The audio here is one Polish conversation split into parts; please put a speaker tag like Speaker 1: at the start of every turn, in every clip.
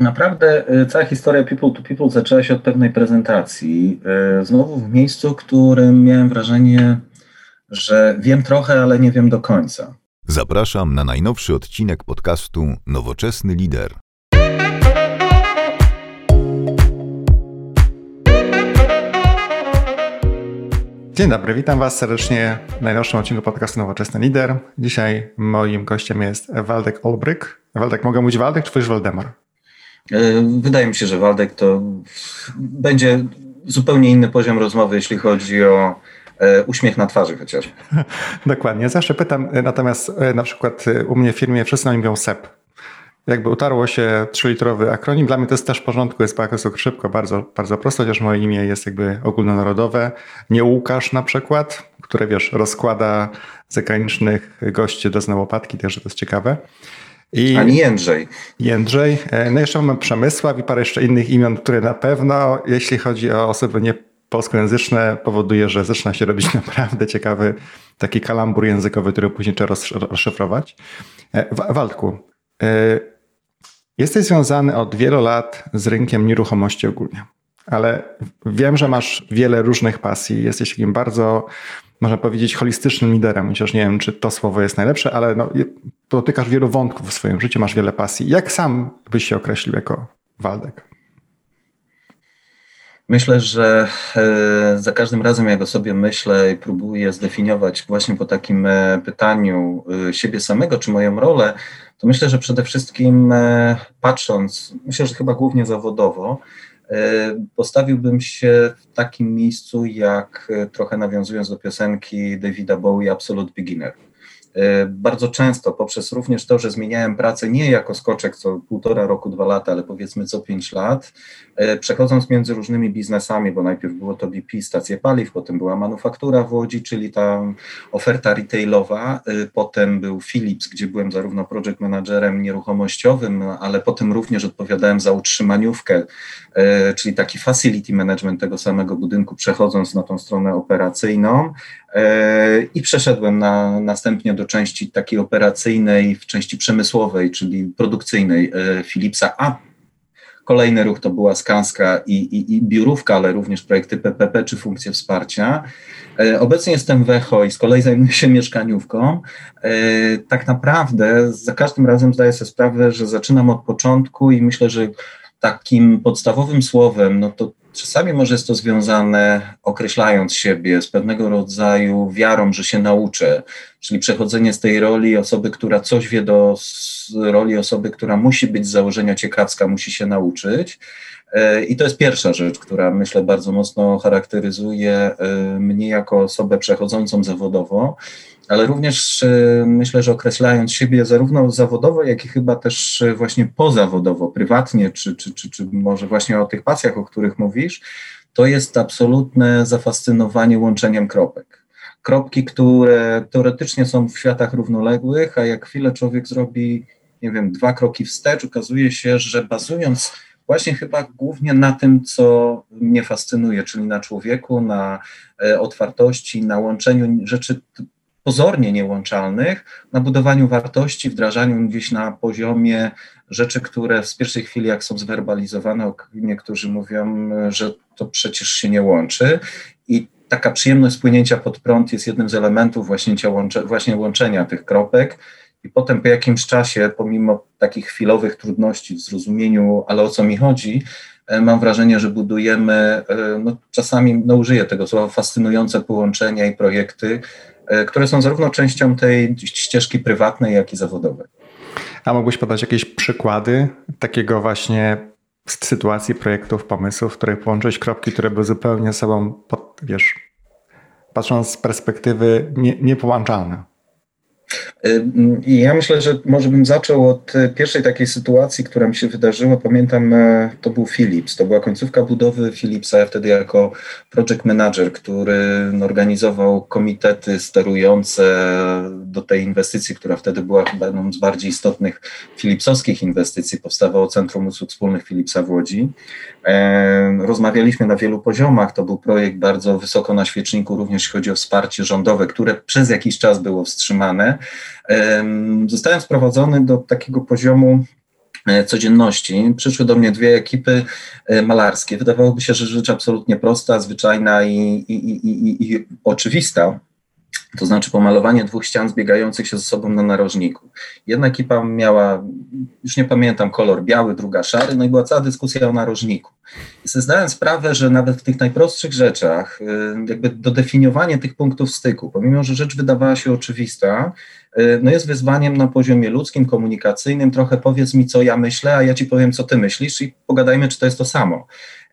Speaker 1: Naprawdę y, cała historia People to People zaczęła się od pewnej prezentacji. Y, znowu w miejscu, w którym miałem wrażenie, że wiem trochę, ale nie wiem do końca.
Speaker 2: Zapraszam na najnowszy odcinek podcastu Nowoczesny Lider.
Speaker 3: Dzień dobry, witam Was serdecznie w najnowszym odcinku podcastu Nowoczesny Lider. Dzisiaj moim gościem jest Waldek Olbryk. Waldek, mogę mówić Waldek czy już Waldemar?
Speaker 1: E, wydaje mi się, że Waldek to będzie zupełnie inny poziom rozmowy, jeśli chodzi o e, uśmiech na twarzy chociaż.
Speaker 3: Dokładnie. Zawsze pytam, e, natomiast na przykład u mnie w firmie wszyscy na mówią SEP. Jakby utarło się trzylitrowy akronim. Dla mnie to jest też w porządku, jest bardzo szybko, bardzo, bardzo prosto, chociaż moje imię jest jakby ogólnonarodowe. Nie Łukasz na przykład, które wiesz, rozkłada zagranicznych gości do znołopatki, też to jest ciekawe.
Speaker 1: I Ani Jędrzej.
Speaker 3: Jędrzej. E, no jeszcze mamy Przemysław i parę jeszcze innych imion, które na pewno, jeśli chodzi o osoby nie polskojęzyczne, powoduje, że zaczyna się robić naprawdę ciekawy taki kalambur językowy, który później trzeba rozszyfrować. E, Waldku, e, jesteś związany od wielu lat z rynkiem nieruchomości ogólnie, ale wiem, że masz wiele różnych pasji. Jesteś takim bardzo można powiedzieć, holistycznym liderem, chociaż nie wiem, czy to słowo jest najlepsze, ale no, dotykasz wielu wątków w swoim życiu, masz wiele pasji. Jak sam byś się określił jako Waldek?
Speaker 1: Myślę, że e, za każdym razem, jak o sobie myślę i próbuję zdefiniować właśnie po takim e, pytaniu e, siebie samego, czy moją rolę, to myślę, że przede wszystkim patrząc, myślę, że chyba głównie zawodowo, postawiłbym się w takim miejscu, jak e, trochę nawiązując do piosenki Davida Bowie Absolute Beginner. E, bardzo często poprzez również to, że zmieniałem pracę nie jako skoczek co półtora roku, dwa lata, ale powiedzmy co pięć lat, e, przechodząc między różnymi biznesami, bo najpierw było to BP, stacje paliw, potem była manufaktura w Łodzi, czyli ta oferta retailowa, e, potem był Philips, gdzie byłem zarówno project managerem nieruchomościowym, ale potem również odpowiadałem za utrzymaniówkę, czyli taki facility management tego samego budynku, przechodząc na tą stronę operacyjną i przeszedłem na, następnie do części takiej operacyjnej, w części przemysłowej, czyli produkcyjnej e, Philipsa, a kolejny ruch to była Skanska i, i, i biurówka, ale również projekty PPP czy funkcje wsparcia. E, obecnie jestem w ECHO i z kolei zajmuję się mieszkaniówką. E, tak naprawdę za każdym razem zdaję sobie sprawę, że zaczynam od początku i myślę, że takim podstawowym słowem, no to czasami może jest to związane, określając siebie, z pewnego rodzaju wiarą, że się nauczę, czyli przechodzenie z tej roli osoby, która coś wie, do roli osoby, która musi być z założenia ciekawska, musi się nauczyć. E, I to jest pierwsza rzecz, która myślę bardzo mocno charakteryzuje e, mnie jako osobę przechodzącą zawodowo ale również e, myślę, że określając siebie zarówno zawodowo, jak i chyba też właśnie pozawodowo, prywatnie, czy, czy, czy, czy może właśnie o tych pasjach, o których mówisz, to jest absolutne zafascynowanie łączeniem kropek. Kropki, które teoretycznie są w światach równoległych, a jak chwilę człowiek zrobi, nie wiem, dwa kroki wstecz, okazuje się, że bazując właśnie chyba głównie na tym, co mnie fascynuje, czyli na człowieku, na e, otwartości, na łączeniu rzeczy pozornie niełączalnych, na budowaniu wartości, wdrażaniu gdzieś na poziomie rzeczy, które w pierwszej chwili, jak są zwerbalizowane, niektórzy mówią, że to przecież się nie łączy. I taka przyjemność spłynięcia pod prąd jest jednym z elementów właśnie, właśnie łączenia tych kropek. I potem po jakimś czasie, pomimo takich chwilowych trudności w zrozumieniu, ale o co mi chodzi, e, mam wrażenie, że budujemy, e, no, czasami no, użyję tego słowa, fascynujące połączenia i projekty, E, które są zarówno częścią tej ścieżki prywatnej, jak i zawodowej.
Speaker 3: A mógłbyś podać jakieś przykłady takiego właśnie sytuacji, projektów, pomysłów, w których połączyć kropki, które były zupełnie sobą, pod, wiesz, patrząc z perspektywy nie, niepołączalne?
Speaker 1: Ja myślę, że może bym zaczął od e, pierwszej takiej sytuacji, która mi się wydarzyła. Pamiętam, e, to był Philips. To była końcówka budowy Philipsa. Ja wtedy jako project manager, który organizował komitety sterujące do tej inwestycji, która wtedy była chyba jedną z bardziej istotnych Philipsowskich inwestycji. Powstawało Centrum Usług Wspólnych Philipsa w Łodzi. Rozmawialiśmy na wielu poziomach. To był projekt bardzo wysoko na świeczniku, również jeśli chodzi o wsparcie rządowe, które przez jakiś czas było wstrzymane. Zostałem sprowadzony do takiego poziomu E, codzienności przyszły do mnie dwie ekipy e, malarskie. Wydawałoby się, że rzecz absolutnie prosta, zwyczajna i, i, i, i oczywista, to znaczy pomalowanie dwóch ścian zbiegających się ze sobą na narożniku. Jedna ekipa miała, już nie pamiętam, kolor biały, druga szary, no i była cała dyskusja o narożniku. I zdałem sprawę, że nawet w tych najprostszych rzeczach, y, jakby dodefiniowanie tych punktów styku, pomimo, że rzecz wydawała się oczywista, y, no jest wyzwaniem na poziomie ludzkim, komunikacyjnym, trochę powiedz mi, co ja myślę, a ja ci powiem, co ty myślisz i pogadajmy, czy to jest to samo.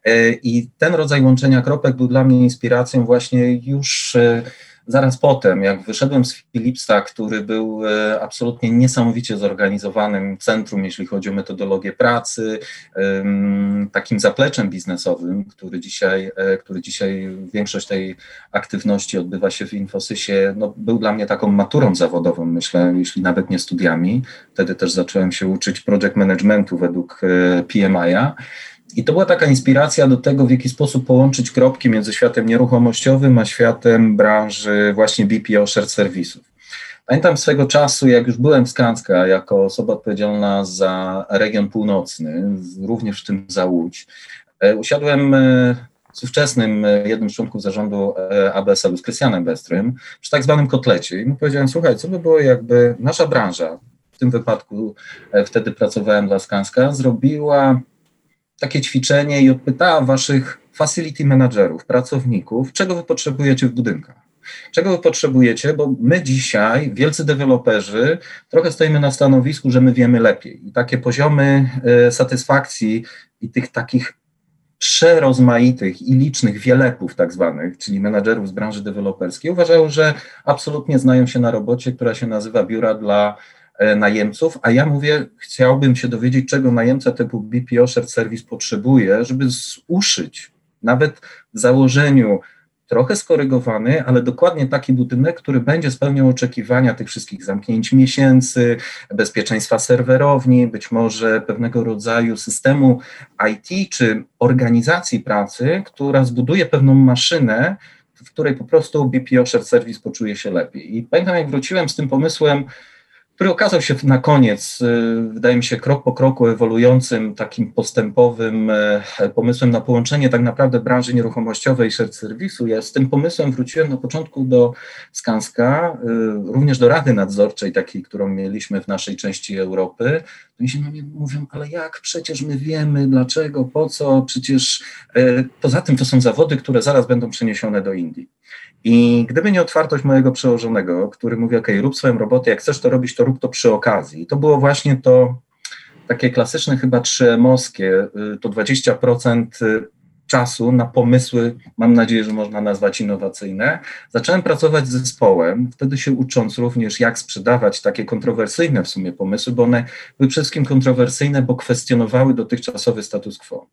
Speaker 1: Y, I ten rodzaj łączenia kropek był dla mnie inspiracją właśnie już Zaraz potem, jak wyszedłem z Philipsa, który był e, absolutnie niesamowicie zorganizowanym centrum, jeśli chodzi o metodologię pracy, takim zapleczem biznesowym, który dzisiaj, e, który dzisiaj większość tej aktywności odbywa się w Infosysie, no, był dla mnie taką maturą zawodową, myślę, jeśli nawet nie studiami. Wtedy też zacząłem się uczyć project managementu według e, PMI-a. I to była taka inspiracja do tego, w jaki sposób połączyć kropki między światem nieruchomościowym a światem branży właśnie BPO shared serwisów. Pamiętam swego czasu, jak już byłem w Skanska jako osoba odpowiedzialna za region północny, również w tym za Łódź, e, usiadłem e, z ówczesnym e, jednym z członków zarządu ABSL-u, z Krystianem Bestrym, przy tak zwanym kotlecie i mu powiedziałem, słuchaj, co by było jakby nasza branża, w tym wypadku wtedy pracowałem dla Skanska, zrobiła takie ćwiczenie i odpytała waszych facility managerów, pracowników, czego wy potrzebujecie w budynkach. Czego wy potrzebujecie, bo my dzisiaj, wielcy deweloperzy, trochę stoimy na stanowisku, że my wiemy lepiej. I takie poziomy e, satysfakcji i tych takich przerozmaitych i licznych wielepów tak zwanych, czyli menadżerów z branży deweloperskiej, uważają, że absolutnie znają się na robocie, która się nazywa biura dla najemców, a ja mówię, chciałbym się dowiedzieć, czego najemca typu BPO Shared Service potrzebuje, żeby uszyć nawet w założeniu trochę skorygowany, ale dokładnie taki budynek, który będzie spełniał oczekiwania tych wszystkich zamknięć miesięcy, bezpieczeństwa serwerowni, być może pewnego rodzaju systemu IT czy organizacji pracy, która zbuduje pewną maszynę, w której po prostu BPO Shared Service poczuje się lepiej. I pamiętam, jak wróciłem z tym pomysłem, który okazał się na koniec, y, wydaje mi się, krok po kroku ewoluującym, takim postępowym e, pomysłem na połączenie tak naprawdę branży nieruchomościowej i serwisu. Ja z tym pomysłem wróciłem na początku do Skanska, y, również do Rady Nadzorczej, takiej, którą mieliśmy w naszej części Europy. Oni się na mnie mówią, ale jak, przecież my wiemy, dlaczego, po co, przecież e, poza tym to są zawody, które zaraz będą przeniesione do Indii. I gdyby nie otwartość mojego przełożonego, który mówi, ok, rób swoją robotę, jak chcesz to robić, to rób to przy okazji. I to było właśnie to takie klasyczne chyba trzyemowskie, y, to 20% y, czasu na pomysły, mam nadzieję, że można nazwać innowacyjne. Zacząłem pracować z zespołem, wtedy się ucząc również, jak sprzedawać takie kontrowersyjne w sumie pomysły, bo one były przede wszystkim kontrowersyjne, bo kwestionowały dotychczasowy status quo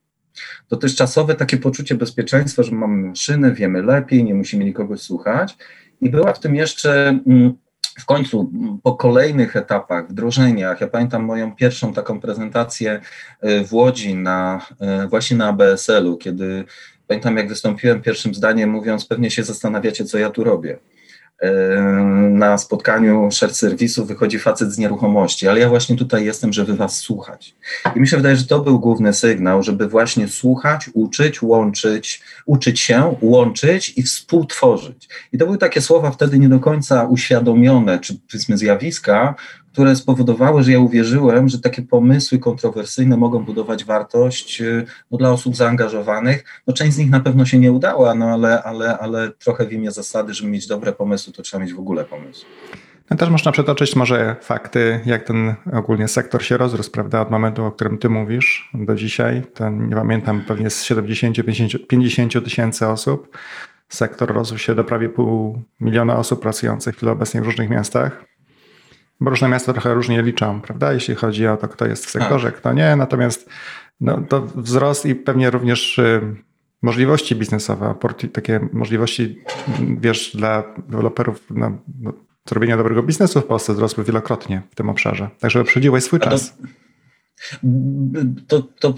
Speaker 1: dotychczasowe takie poczucie bezpieczeństwa, że mamy maszynę, wiemy lepiej, nie musimy nikogo słuchać. I była w tym jeszcze mm, w końcu po kolejnych etapach, wdrożeniach, ja pamiętam moją pierwszą taką prezentację y, w Łodzi na, y, właśnie na ABSL-u, kiedy pamiętam jak wystąpiłem pierwszym zdaniem mówiąc, pewnie się zastanawiacie, co ja tu robię na spotkaniu shared serwisu wychodzi facet z nieruchomości, ale ja właśnie tutaj jestem, żeby was słuchać. I mi się wydaje, że to był główny sygnał, żeby właśnie słuchać, uczyć, łączyć, uczyć się, łączyć i współtworzyć. I to były takie słowa wtedy nie do końca uświadomione, czy powiedzmy zjawiska, które spowodowały, że ja uwierzyłem, że takie pomysły kontrowersyjne mogą budować wartość y, no, dla osób zaangażowanych. No, część z nich na pewno się nie udała, no, ale, ale, ale trochę w imię zasady, żeby mieć dobre pomysły, to trzeba mieć w ogóle pomysł.
Speaker 3: No też można przytoczyć może fakty, jak ten ogólnie sektor się rozrósł, prawda, od momentu, o którym ty mówisz do dzisiaj. To nie pamiętam, pewnie z 70-50 tysięcy osób. Sektor rozrósł się do prawie pół miliona osób pracujących w chwili obecnej w różnych miastach bo różne miasta trochę różnie liczą, prawda, jeśli chodzi o to, kto jest w sektorze, tak. kto nie, natomiast no, to wzrost i pewnie również y, możliwości biznesowe, takie możliwości, wiesz, dla deweloperów no, no, zrobienia dobrego biznesu w Polsce wzrosły wielokrotnie w tym obszarze. Także wyprzedziłeś swój czas.
Speaker 1: To, to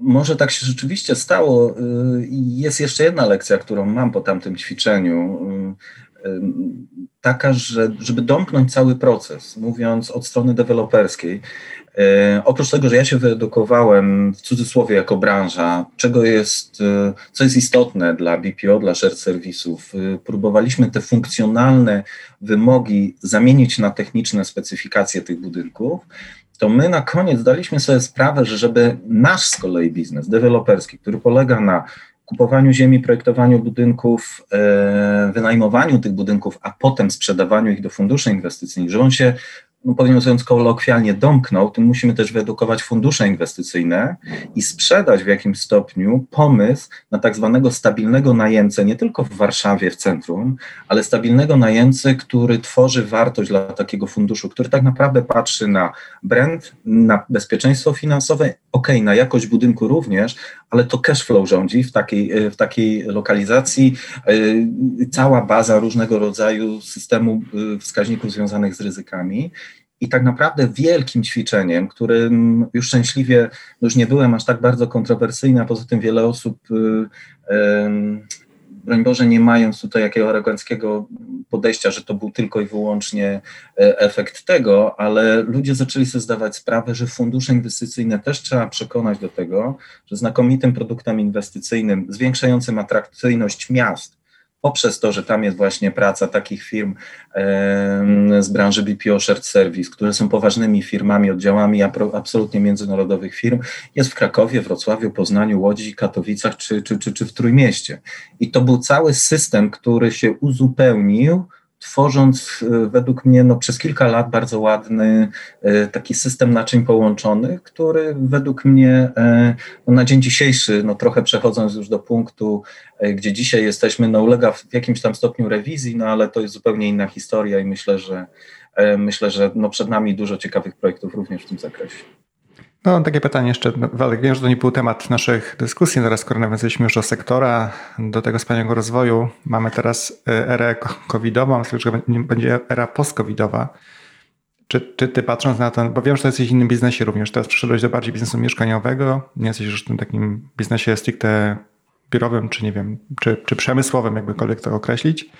Speaker 1: może tak się rzeczywiście stało. Y, jest jeszcze jedna lekcja, którą mam po tamtym ćwiczeniu. Taka, że żeby domknąć cały proces, mówiąc od strony deweloperskiej, e, oprócz tego, że ja się wyedukowałem w cudzysłowie jako branża, czego jest, e, co jest istotne dla BPO, dla shared serwisów, e, próbowaliśmy te funkcjonalne wymogi zamienić na techniczne specyfikacje tych budynków, to my na koniec daliśmy sobie sprawę, że żeby nasz z kolei biznes deweloperski, który polega na kupowaniu ziemi, projektowaniu budynków, e, wynajmowaniu tych budynków, a potem sprzedawaniu ich do funduszy inwestycyjnych, że on się no mówiąc kolokwialnie, domknął, tym musimy też wyedukować fundusze inwestycyjne i sprzedać w jakimś stopniu pomysł na tak zwanego stabilnego najemcę, nie tylko w Warszawie, w centrum, ale stabilnego najemcę, który tworzy wartość dla takiego funduszu, który tak naprawdę patrzy na brand, na bezpieczeństwo finansowe, ok, na jakość budynku również, ale to cash flow rządzi w takiej, w takiej lokalizacji, e, cała baza różnego rodzaju systemu e, wskaźników związanych z ryzykami. I tak naprawdę wielkim ćwiczeniem, którym już szczęśliwie już nie byłem aż tak bardzo kontrowersyjny, a poza tym wiele osób, broń Boże, nie mając tutaj jakiegoś aroganckiego podejścia, że to był tylko i wyłącznie e, efekt tego, ale ludzie zaczęli sobie zdawać sprawę, że fundusze inwestycyjne też trzeba przekonać do tego, że znakomitym produktem inwestycyjnym zwiększającym atrakcyjność miast poprzez to, że tam jest właśnie praca takich firm z branży BPO Shared Service, które są poważnymi firmami, oddziałami absolutnie międzynarodowych firm, jest w Krakowie, Wrocławiu, Poznaniu, Łodzi, Katowicach czy, czy, czy, czy w Trójmieście. I to był cały system, który się uzupełnił tworząc e, według mnie no, przez kilka lat bardzo ładny e, taki system naczyń połączonych, który według mnie e, no, na dzień dzisiejszy, no, trochę przechodząc już do punktu, gdzie dzisiaj jesteśmy, no, ulega w jakimś tam stopniu rewizji, no ale to jest zupełnie inna historia i myślę, że myślę, że no, przed nami dużo ciekawych projektów również w tym zakresie.
Speaker 3: No, takie pytanie jeszcze, Waldek, wiem, że to nie był temat naszych dyskusji, teraz skoro nawiązaliśmy już do sektora, do tego wspaniałego rozwoju, mamy teraz e, erę covidową, myślę, że będzie era post-covidowa. Czy, czy ty patrząc na to, bo wiem, że to jesteś w innym biznesie również, teraz przyszedłeś do bardziej biznesu mieszkaniowego, nie jesteś już w tym takim biznesie stricte biurowym, czy nie wiem, czy, czy przemysłowym, jakbykolwiek to określić.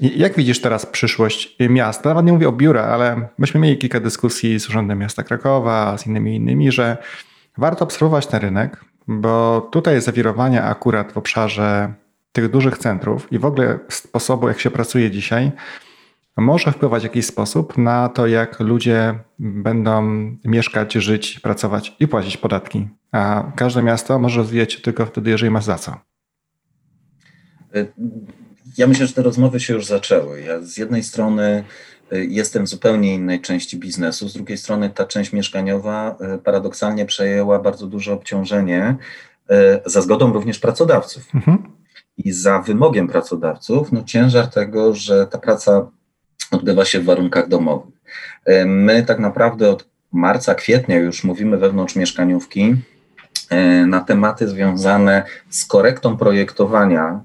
Speaker 3: Jak widzisz teraz przyszłość miasta? Nawet nie mówię o biura, ale myśmy mieli kilka dyskusji z Urzędem Miasta Krakowa, z innymi innymi, że warto obserwować ten rynek, bo tutaj zawirowania akurat w obszarze tych dużych centrów i w ogóle sposobu, jak się pracuje dzisiaj, może wpływać w jakiś sposób na to, jak ludzie będą mieszkać, żyć, pracować i płacić podatki. A każde miasto może rozwijać się tylko wtedy, jeżeli ma za co.
Speaker 1: Ja myślę, że te rozmowy się już zaczęły. Ja z jednej strony y, jestem w zupełnie innej części biznesu, z drugiej strony ta część mieszkaniowa y, paradoksalnie przejęła bardzo duże obciążenie y, za zgodą również pracodawców. Mhm. I za wymogiem pracodawców, no ciężar tego, że ta praca odbywa się w warunkach domowych. My tak naprawdę od marca, kwietnia już mówimy wewnątrz mieszkaniówki na tematy związane z korektą projektowania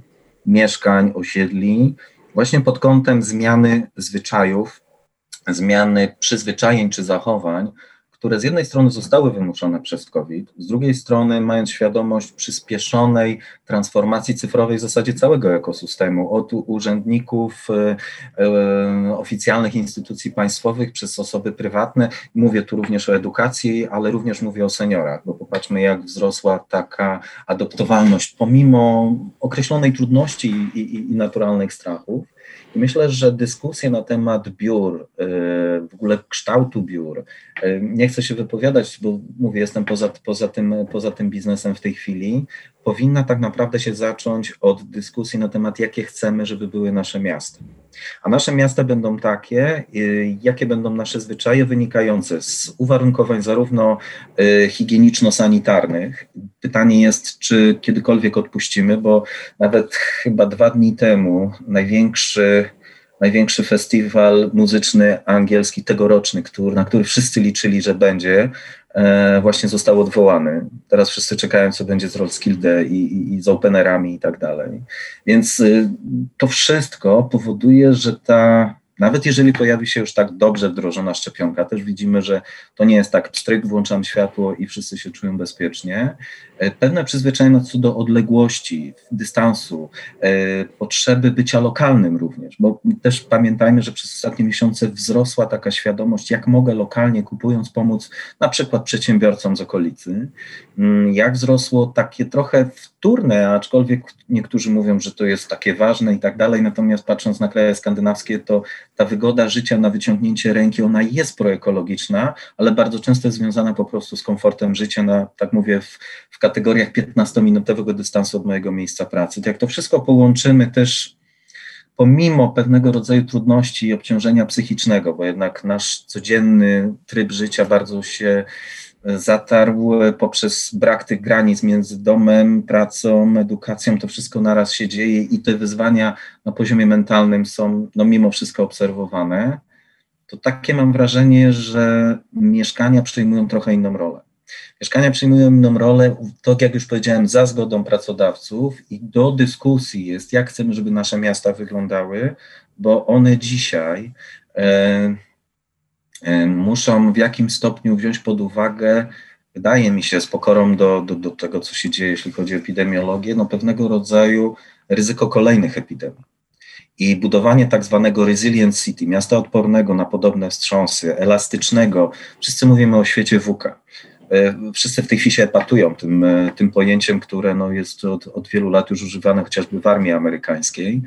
Speaker 1: mieszkań, osiedli, właśnie pod kątem zmiany zwyczajów, zmiany przyzwyczajeń czy zachowań, które z jednej strony zostały wymuszone przez COVID, z drugiej strony mając świadomość przyspieszonej transformacji cyfrowej w zasadzie całego ekosystemu, od urzędników, e, e, oficjalnych instytucji państwowych przez osoby prywatne. Mówię tu również o edukacji, ale również mówię o seniorach, bo popatrzmy jak wzrosła taka adoptowalność pomimo określonej trudności i, i, i naturalnych strachów. I myślę, że dyskusje na temat biur, y, w ogóle kształtu biur, y, nie chcę się wypowiadać, bo mówię, jestem poza, poza, tym, poza tym biznesem w tej chwili, powinna tak naprawdę się zacząć od dyskusji na temat, jakie chcemy, żeby były nasze miasta. A nasze miasta będą takie, y, jakie będą nasze zwyczaje wynikające z uwarunkowań zarówno higieniczno-sanitarnych. Pytanie jest, czy kiedykolwiek odpuścimy, bo nawet chyba dwa dni temu największy największy festiwal muzyczny angielski tegoroczny, który, na który wszyscy liczyli, że będzie, właśnie został odwołany. Teraz wszyscy czekają, co będzie z Roskilde i, i, i z openerami i tak dalej. Więc y, to wszystko powoduje, że ta Nawet jeżeli pojawi się już tak dobrze wdrożona szczepionka, też widzimy, że to nie jest tak pstryk, włączam światło i wszyscy się czują bezpiecznie. E, pewne przyzwyczajenia co do odległości, dystansu, e, potrzeby bycia lokalnym również, bo też pamiętajmy, że przez ostatnie miesiące wzrosła taka świadomość, jak mogę lokalnie kupując pomóc na przykład przedsiębiorcom z okolicy, mm, jak wzrosło takie trochę wtórne, aczkolwiek niektórzy mówią, że to jest takie ważne i tak dalej, natomiast patrząc na kraje skandynawskie, to ta wygoda życia na wyciągnięcie ręki, ona jest proekologiczna, ale bardzo często jest związana po prostu z komfortem życia na, tak mówię, w, w kategoriach 15-minutowego dystansu od mojego miejsca pracy. To jak to wszystko połączymy też pomimo pewnego rodzaju trudności i obciążenia psychicznego, bo jednak nasz codzienny tryb życia bardzo się zatarł poprzez brak tych granic między domem, pracą, edukacją, to wszystko naraz się dzieje i te wyzwania na poziomie mentalnym są no, mimo wszystko obserwowane, to takie mam wrażenie, że mieszkania przyjmują trochę inną rolę. Mieszkania przyjmują inną rolę, to jak już powiedziałem, za zgodą pracodawców i do dyskusji jest, jak chcemy, żeby nasze miasta wyglądały, bo one dzisiaj e, e, muszą w jakim stopniu wziąć pod uwagę, wydaje mi się, z pokorą do, do, do tego, co się dzieje, jeśli chodzi o epidemiologię, no pewnego rodzaju ryzyko kolejnych epidemii. I budowanie tak zwanego resilient city, miasta odpornego na podobne wstrząsy, elastycznego, wszyscy mówimy o świecie WUKA. E, wszyscy w tej chwili się epatują tym, e, tym pojęciem, które no jest od, od wielu lat już używane chociażby w armii amerykańskiej.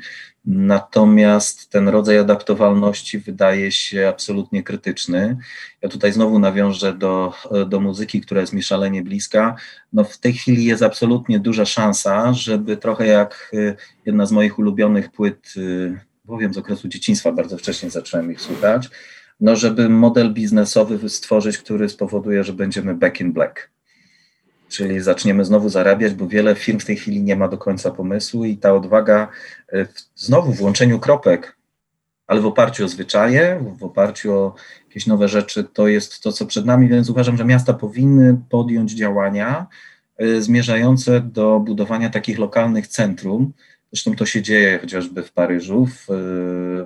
Speaker 1: Natomiast ten rodzaj adaptowalności wydaje się absolutnie krytyczny. Ja tutaj znowu nawiążę do, do muzyki, która jest mi szalenie bliska. No w tej chwili jest absolutnie duża szansa, żeby trochę jak e, jedna z moich ulubionych płyt, powiem z okresu dzieciństwa, bardzo wcześnie zacząłem ich słuchać, no żeby model biznesowy stworzyć, który spowoduje, że będziemy back in black. Czyli zaczniemy znowu zarabiać, bo wiele firm w tej chwili nie ma do końca pomysłu i ta odwaga e, w, znowu w łączeniu kropek, ale w oparciu o zwyczaje, w oparciu o jakieś nowe rzeczy, to jest to, co przed nami, więc uważam, że miasta powinny podjąć działania y, zmierzające do budowania takich lokalnych centrum, Zresztą to się dzieje chociażby w Paryżu, w,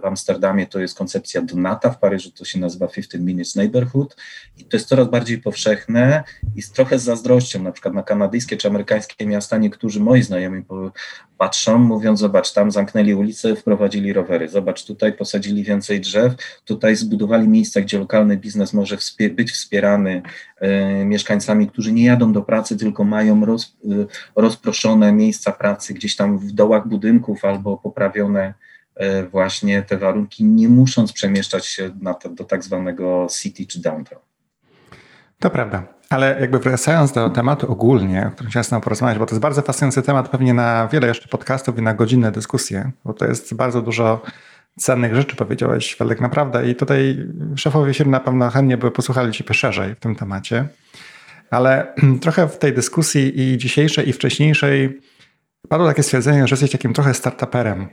Speaker 1: w, Amsterdamie to jest koncepcja Donata, w Paryżu to się nazywa 15 Minutes Neighborhood i to jest coraz bardziej powszechne i z trochę z zazdrością, na przykład na kanadyjskie czy amerykańskie miasta niektórzy moi znajomi patrzą, mówiąc zobacz, tam zamknęli ulice, wprowadzili rowery, zobacz, tutaj posadzili więcej drzew, tutaj zbudowali miejsca, gdzie lokalny biznes może być wspierany e, mieszkańcami, którzy nie jadą do pracy, tylko mają roz, e, rozproszone miejsca pracy gdzieś tam w dołach budynków albo poprawione e, właśnie te warunki, nie musząc przemieszczać się to, do tak zwanego city czy downtown.
Speaker 3: To prawda. Ale jakby wracając do tematu ogólnie, o którym chciałem porozmawiać, bo to jest bardzo fascynujący temat, pewnie na wiele jeszcze podcastów i na godzinne dyskusje, bo to jest bardzo dużo cennych rzeczy powiedziałeś, Felek, naprawdę. I tutaj szefowie firm na pewno chętnie by posłuchali Ciebie szerzej w tym temacie. Ale trochę w tej dyskusji i dzisiejszej, i wcześniejszej padło takie stwierdzenie, że jesteś takim trochę startuperem.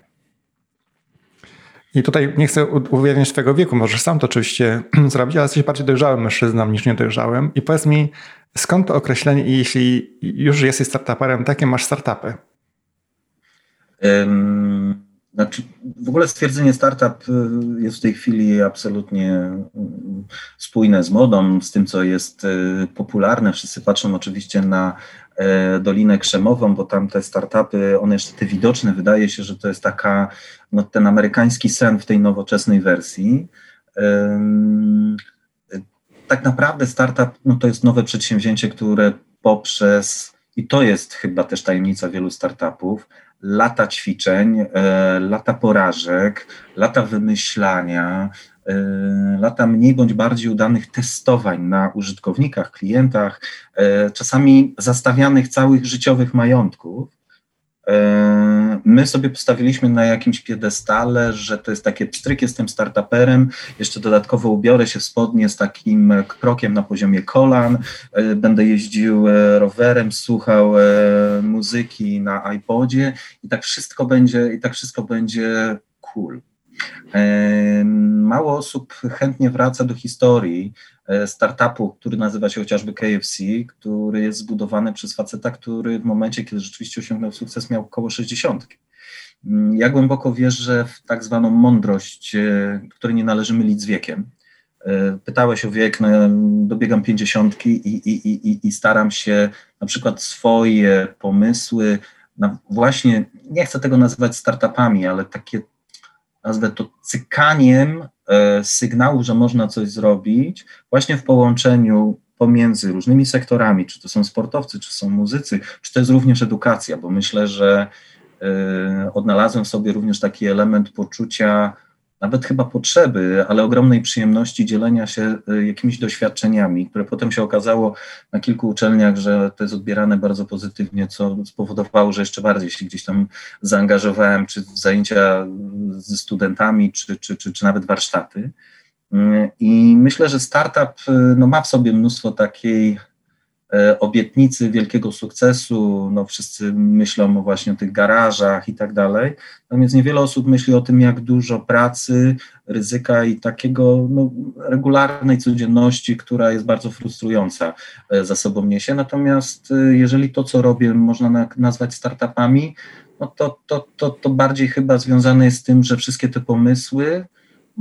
Speaker 3: I tutaj nie chcę ujawniać twojego wieku, możesz sam to oczywiście zrobić, ale jesteś bardziej dojrzałym mężczyzną niż niedojrzałym. I powiedz mi, skąd to określenie i jeśli już jesteś startuperem, takie masz startupy?
Speaker 1: Um, znaczy, w ogóle stwierdzenie startup y, jest w tej chwili absolutnie y, spójne z modą, z tym, co jest y, popularne. Wszyscy patrzą oczywiście na Dolinę Krzemową, bo tam te startupy, one jeszcze te widoczne, wydaje się, że to jest taka, no ten amerykański sen w tej nowoczesnej wersji. Tak naprawdę startup no to jest nowe przedsięwzięcie, które poprzez, i to jest chyba też tajemnica wielu startupów, lata ćwiczeń, e, lata porażek, lata wymyślania, E, lata mniej bądź bardziej udanych testowań na użytkownikach, klientach, e, czasami zastawianych całych życiowych majątków. E, my sobie postawiliśmy na jakimś piedestale, że to jest takie pstryk, jestem startuperem, jeszcze dodatkowo ubiorę się w spodnie z takim krokiem na poziomie kolan, będę jeździł rowerem, słuchał muzyki na iPodzie i tak wszystko będzie, i tak wszystko będzie cool. Mało osób chętnie wraca do historii e, startupu, który nazywa się chociażby KFC, który jest zbudowany przez faceta, który w momencie, kiedy rzeczywiście osiągnął sukces, miał około 60. Mm, ja głęboko wierzę w tak zwaną mądrość, której nie należy mylić z wiekiem. Pytałeś o wiek, no, dobiegam pięćdziesiątki i, i, i, i staram się na przykład swoje pomysły, właśnie, nie chcę tego nazywać startupami, ale takie, nazwę to cykaniem e, sygnału, że można coś zrobić, właśnie w połączeniu pomiędzy różnymi sektorami, czy to są sportowcy, czy są muzycy, czy to jest również edukacja, bo myślę, że e, odnalazłem sobie również taki element poczucia nawet chyba potrzeby, ale ogromnej przyjemności dzielenia się y, jakimiś doświadczeniami, które potem się okazało na kilku uczelniach, że to jest odbierane bardzo pozytywnie, co spowodowało, że jeszcze bardziej się gdzieś tam zaangażowałem, czy w zajęcia ze studentami, czy, czy, czy, czy nawet warsztaty. Y, I myślę, że startup y, no, ma w sobie mnóstwo takiej E, obietnicy wielkiego sukcesu, no wszyscy myślą właśnie o tych garażach i tak dalej, natomiast niewiele osób myśli o tym, jak dużo pracy, ryzyka i takiego no, regularnej codzienności, która jest bardzo frustrująca e, za sobą niesie. Natomiast e, jeżeli to, co robię, można nazwać startupami, no to, to, to, to bardziej chyba związane jest z tym, że wszystkie te pomysły,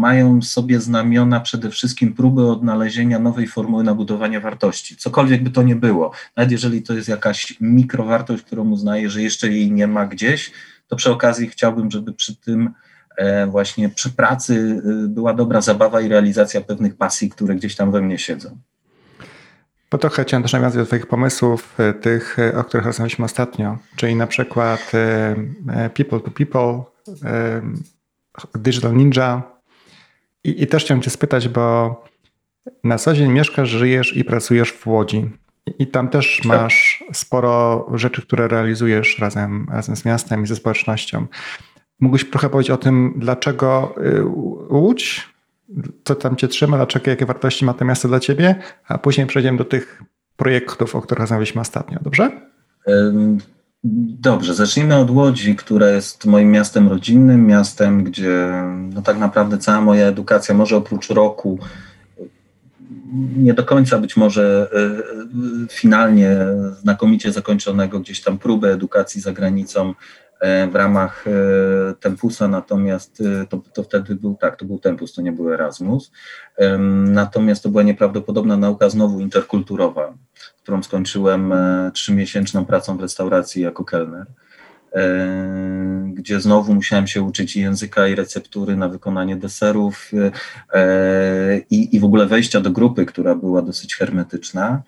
Speaker 1: mają sobie znamiona przede wszystkim próby odnalezienia nowej formuły nabudowania wartości, cokolwiek by to nie było. Nawet jeżeli to jest jakaś mikrowartość, którą uznaję, że jeszcze jej nie ma gdzieś, to przy okazji chciałbym, żeby przy tym e, właśnie przy pracy e, była dobra zabawa i realizacja pewnych pasji, które gdzieś tam we mnie siedzą.
Speaker 3: Bo trochę chciałem też nawiązać do Twoich pomysłów, e, tych, o których rozmawialiśmy ostatnio, czyli na przykład People to People, Digital Ninja, i, I, też chciałem Cię spytać, bo na co dzień mieszkasz, żyjesz i pracujesz w Łodzi. I, tam też tak. masz sporo rzeczy, które realizujesz razem, razem z miastem i ze społecznością. Mógłbyś trochę powiedzieć o tym, dlaczego y, Łódź, co tam Cię trzyma, dlaczego, jakie wartości ma to miasto dla Ciebie, a później przejdziemy do tych projektów, o których rozmawialiśmy ostatnio. Dobrze?
Speaker 1: Dobrze, zacznijmy od Łodzi, która jest moim miastem rodzinnym, miastem, gdzie no tak naprawdę cała moja edukacja, może oprócz roku, nie do końca być może e, e, finalnie znakomicie zakończonego, gdzieś tam próbę edukacji za granicą w ramach Tempusa, natomiast to, to wtedy był tak, to był Tempus, to nie był Erasmus. Natomiast to była nieprawdopodobna nauka znowu interkulturowa którą skończyłem e, trzymiesięczną pracą w restauracji jako kelner, e, gdzie znowu musiałem się uczyć języka i receptury na wykonanie deserów e, i, i w ogóle wejścia do grupy, która była dosyć hermetyczna.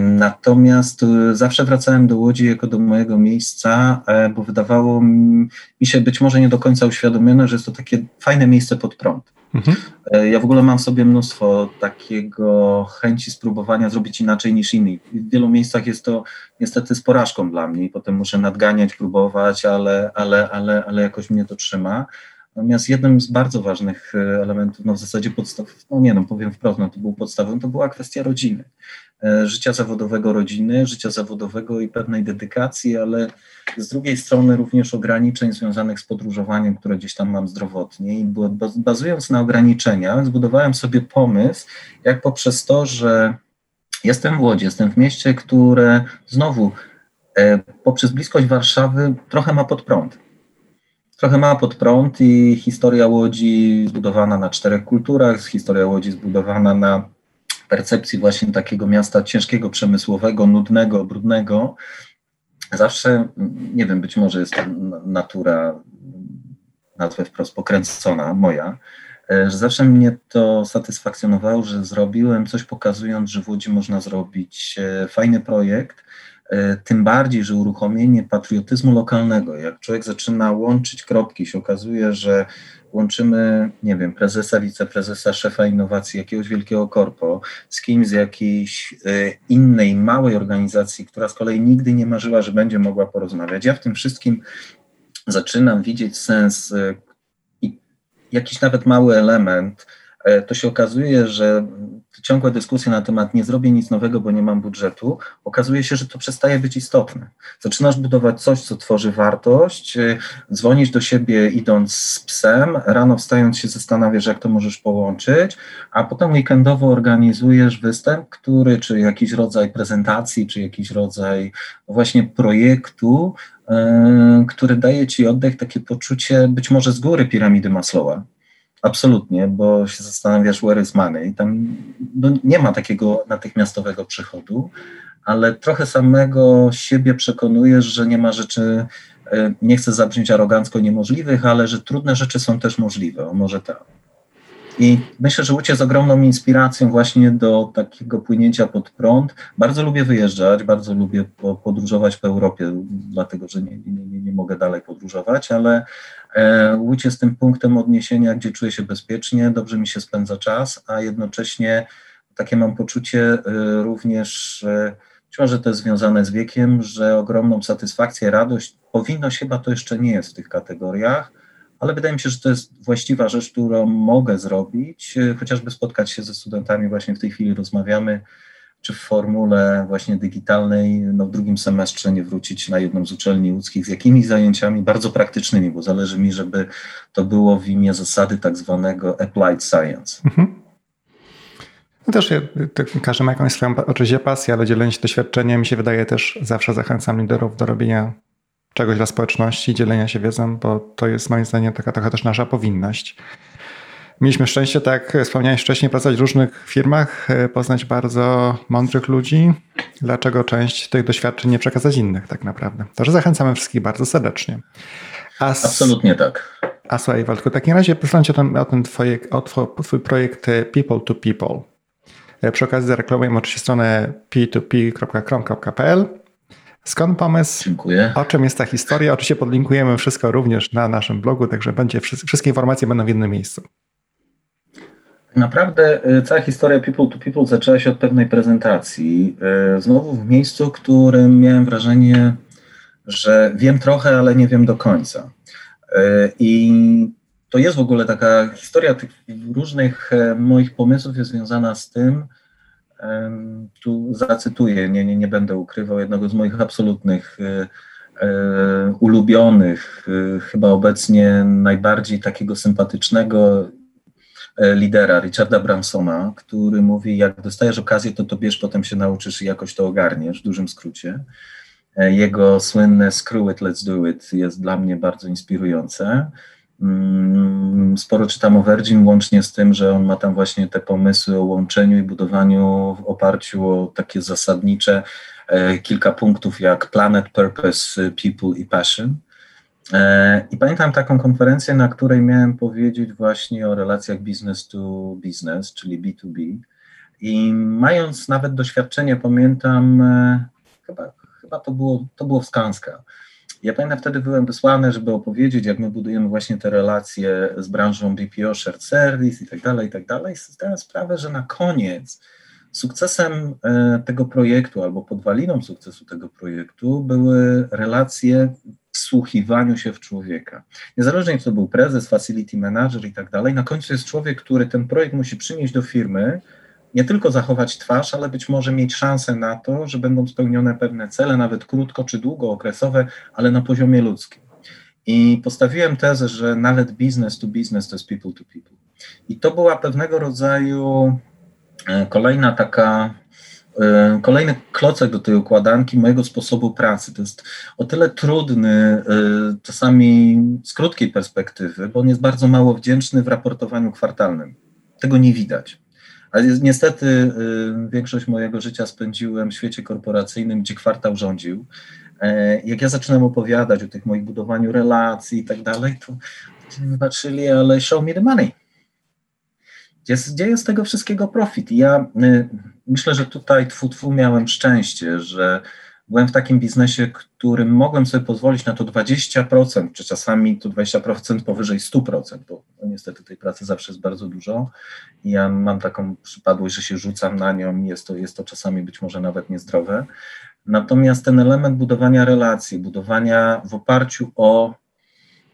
Speaker 1: Natomiast zawsze wracałem do Łodzi jako do mojego miejsca, bo wydawało mi się być może nie do końca uświadomione, że jest to takie fajne miejsce pod prąd. Mhm. E, ja w ogóle mam w sobie mnóstwo takiego chęci spróbowania zrobić inaczej niż inni. W wielu miejscach jest to niestety z porażką dla mnie i potem muszę nadganiać, próbować, ale, ale, ale, ale jakoś mnie to trzyma. Natomiast jednym z bardzo ważnych e, elementów, no w zasadzie podstaw, no nie no, powiem wprost, no to był podstawą, to była kwestia rodziny. E, życia zawodowego rodziny, życia zawodowego i pewnej dedykacji, ale z drugiej strony również ograniczeń związanych z podróżowaniem, które gdzieś tam mam zdrowotnie. I bazując na ograniczeniach, zbudowałem sobie pomysł, jak poprzez to, że jestem w Łodzi, jestem w mieście, które znowu e, poprzez bliskość Warszawy trochę ma pod prąd. Trochę ma pod prąd i historia Łodzi zbudowana na czterech kulturach, historia Łodzi zbudowana na percepcji właśnie takiego miasta ciężkiego, przemysłowego, nudnego, brudnego, zawsze, nie wiem, być może jest to natura, nazwę wprost pokręcona, moja, e, że zawsze mnie to satysfakcjonowało, że zrobiłem coś pokazując, że w Łodzi można zrobić e, fajny projekt, tym bardziej, że uruchomienie patriotyzmu lokalnego, jak człowiek zaczyna łączyć kropki, się okazuje, że łączymy, nie wiem, prezesa, wiceprezesa, szefa innowacji jakiegoś wielkiego korpo z kimś z jakiejś y, innej, małej organizacji, która z kolei nigdy nie marzyła, że będzie mogła porozmawiać. Ja w tym wszystkim zaczynam widzieć sens y, i jakiś nawet mały element, to się okazuje, że ciągłe dyskusje na temat nie zrobię nic nowego, bo nie mam budżetu, okazuje się, że to przestaje być istotne. Zaczynasz budować coś, co tworzy wartość, y, dzwonisz do siebie idąc z psem, rano wstając się zastanawiasz, jak to możesz połączyć, a potem weekendowo organizujesz występ, który, czy jakiś rodzaj prezentacji, czy jakiś rodzaj właśnie projektu, y, który daje ci oddech, takie poczucie być może z góry piramidy Maslowa, Absolutnie, bo się zastanawiasz, where is money. Tam no, nie ma takiego natychmiastowego przychodu, ale trochę samego siebie przekonujesz, że nie ma rzeczy, e, nie chcę zabrzmieć arogancko, niemożliwych, ale że trudne rzeczy są też możliwe, o może tak. I myślę, że Łucie jest ogromną inspiracją właśnie do takiego płynięcia pod prąd. Bardzo lubię wyjeżdżać, bardzo lubię podróżować po Europie, dlatego że nie, nie, nie, mogę dalej podróżować, ale Łódź jest tym punktem odniesienia, gdzie czuję się bezpiecznie, dobrze mi się spędza czas, a jednocześnie takie mam poczucie e, również, być może to jest związane z wiekiem, że ogromną satysfakcję, radość, powinność chyba to jeszcze nie jest w tych kategoriach, ale wydaje mi się, że to jest właściwa rzecz, którą mogę zrobić, e, chociażby spotkać się ze studentami, właśnie w tej chwili rozmawiamy, czy w formule właśnie digitalnej, no w drugim semestrze nie wrócić na jedną z uczelni łódzkich z jakimiś zajęciami bardzo praktycznymi, bo zależy mi, żeby to było w imię zasady tak zwanego applied science. Mhm.
Speaker 3: No też każdy ma jakąś swoją oczywiście pasję, ale dzielenie się doświadczeniem mi się wydaje też zawsze zachęcam liderów do robienia czegoś dla społeczności, dzielenia się wiedzą, bo to jest moim zdaniem taka trochę też nasza powinność. Mieliśmy szczęście, tak jak wspomniałeś wcześniej, pracować w różnych firmach, e, poznać bardzo mądrych ludzi. Dlaczego część tych doświadczeń nie przekazać innych tak naprawdę? Także zachęcamy wszystkich bardzo serdecznie.
Speaker 1: A Absolutnie tak.
Speaker 3: A słuchaj, Waldku, w takim razie posłuchajcie o, ten, o ten twoje, o twój projekt e, People to People. E, przy okazji zareklamujemy oczywiście stronę p2p.com.pl Skąd pomysł?
Speaker 1: Dziękuję.
Speaker 3: O czym jest ta historia? Oczywiście podlinkujemy wszystko również na naszym blogu, także będzie, wszystkie informacje będą w jednym miejscu.
Speaker 1: Naprawdę y, cała historia People to People zaczęła się od pewnej prezentacji. Y, znowu w miejscu, w którym miałem wrażenie, że wiem trochę, ale nie wiem do końca. Y, I to jest w ogóle taka historia tych różnych moich pomysłów jest związana z tym, tu zacytuję, nie, nie, nie będę ukrywał jednego z moich absolutnych e, e, ulubionych, e, chyba obecnie najbardziej takiego sympatycznego lidera, Richarda Bransona, który mówi, jak dostajesz okazję, to to bierz, potem się nauczysz i jakoś to ogarniesz, w dużym skrócie. Jego słynne Screw it, let's do it jest dla mnie bardzo inspirujące. Mm, sporo czytam o Virgin, łącznie z tym, że on ma tam właśnie te pomysły o łączeniu i budowaniu w oparciu o takie zasadnicze e, kilka punktów jak Planet, Purpose, People i Passion. E, I pamiętam taką konferencję, na której miałem powiedzieć właśnie o relacjach business to business, czyli B2B. I mając nawet doświadczenie, pamiętam, e, chyba, chyba to, było, to było ja pamiętam wtedy byłem wysłany, żeby opowiedzieć, jak my budujemy właśnie te relacje z branżą BPO, shared service i tak dalej, i tak dalej. Zdałem sprawę, że na koniec sukcesem e, tego projektu albo podwaliną sukcesu tego projektu były relacje wsłuchiwaniu się w człowieka. Niezależnie, czy to był prezes, facility manager i tak dalej, na końcu jest człowiek, który ten projekt musi przynieść do firmy, nie tylko zachować twarz, ale być może mieć szansę na to, że będą spełnione pewne cele, nawet krótko czy długookresowe, ale na poziomie ludzkim. I postawiłem tezę, że nawet business to business to jest people to people. I to była pewnego rodzaju kolejna taka, e, kolejny klocek do tej układanki mojego sposobu pracy. To jest o tyle trudny, e, czasami z krótkiej perspektywy, bo on jest bardzo mało wdzięczny w raportowaniu kwartalnym. Tego nie widać. Ale niestety większość mojego życia spędziłem w świecie korporacyjnym, gdzie kwartał rządził. E, jak ja zaczynam opowiadać o tych moich budowaniu relacji i tak dalej, to patrzyli, ale show me the money. Jest, gdzie jest tego wszystkiego profit? Ja y, myślę, że tutaj tfu, tfu miałem szczęście, że byłem w takim biznesie, którym mogłem sobie pozwolić na to 20%, czy czasami to 20% powyżej 100%, bo no niestety tej pracy zawsze jest bardzo dużo i ja mam taką przypadłość, że się rzucam na nią, jest to, jest to czasami być może nawet niezdrowe. Natomiast ten element budowania relacji, budowania w oparciu o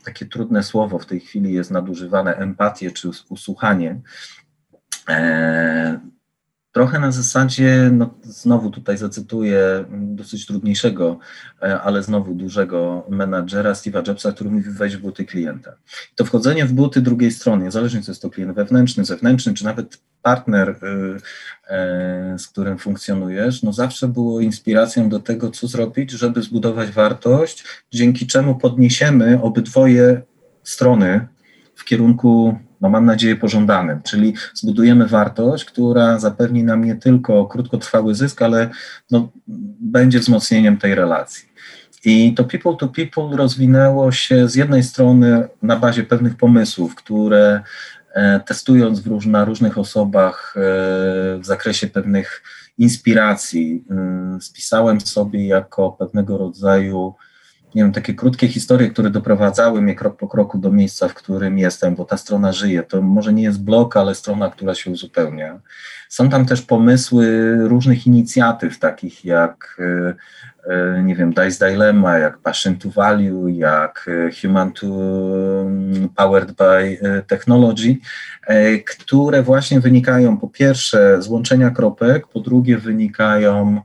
Speaker 1: takie trudne słowo w tej chwili jest nadużywane, empatię czy usłuchanie, e, trochę na zasadzie, no znowu tutaj zacytuję dosyć trudniejszego, e, ale znowu dużego menadżera Steve'a Jobsa, który mówi wejść w buty klienta. To wchodzenie w buty drugiej strony, niezależnie czy jest to klient wewnętrzny, zewnętrzny, czy nawet partner, y, e, z którym funkcjonujesz, no zawsze było inspiracją do tego, co zrobić, żeby zbudować wartość, dzięki czemu podniesiemy obydwoje strony w kierunku no mam nadzieję, pożądanym, czyli zbudujemy wartość, która zapewni nam nie tylko krótkotrwały zysk, ale no, będzie wzmocnieniem tej relacji. I to people to people rozwinęło się z jednej strony na bazie pewnych pomysłów, które e, testując róż, na różnych osobach e, w zakresie pewnych inspiracji, e, spisałem sobie jako pewnego rodzaju nie wiem, takie krótkie historie, które doprowadzały mnie krok po kroku do miejsca, w którym jestem, bo ta strona żyje. To może nie jest blok, ale strona, która się uzupełnia. Są tam też pomysły różnych inicjatyw, takich jak, e, e, nie wiem, Dice Dilemma, jak Passion to Value, jak e, Human to mm, Powered by Technology, które właśnie wynikają po pierwsze z łączenia kropek, po drugie wynikają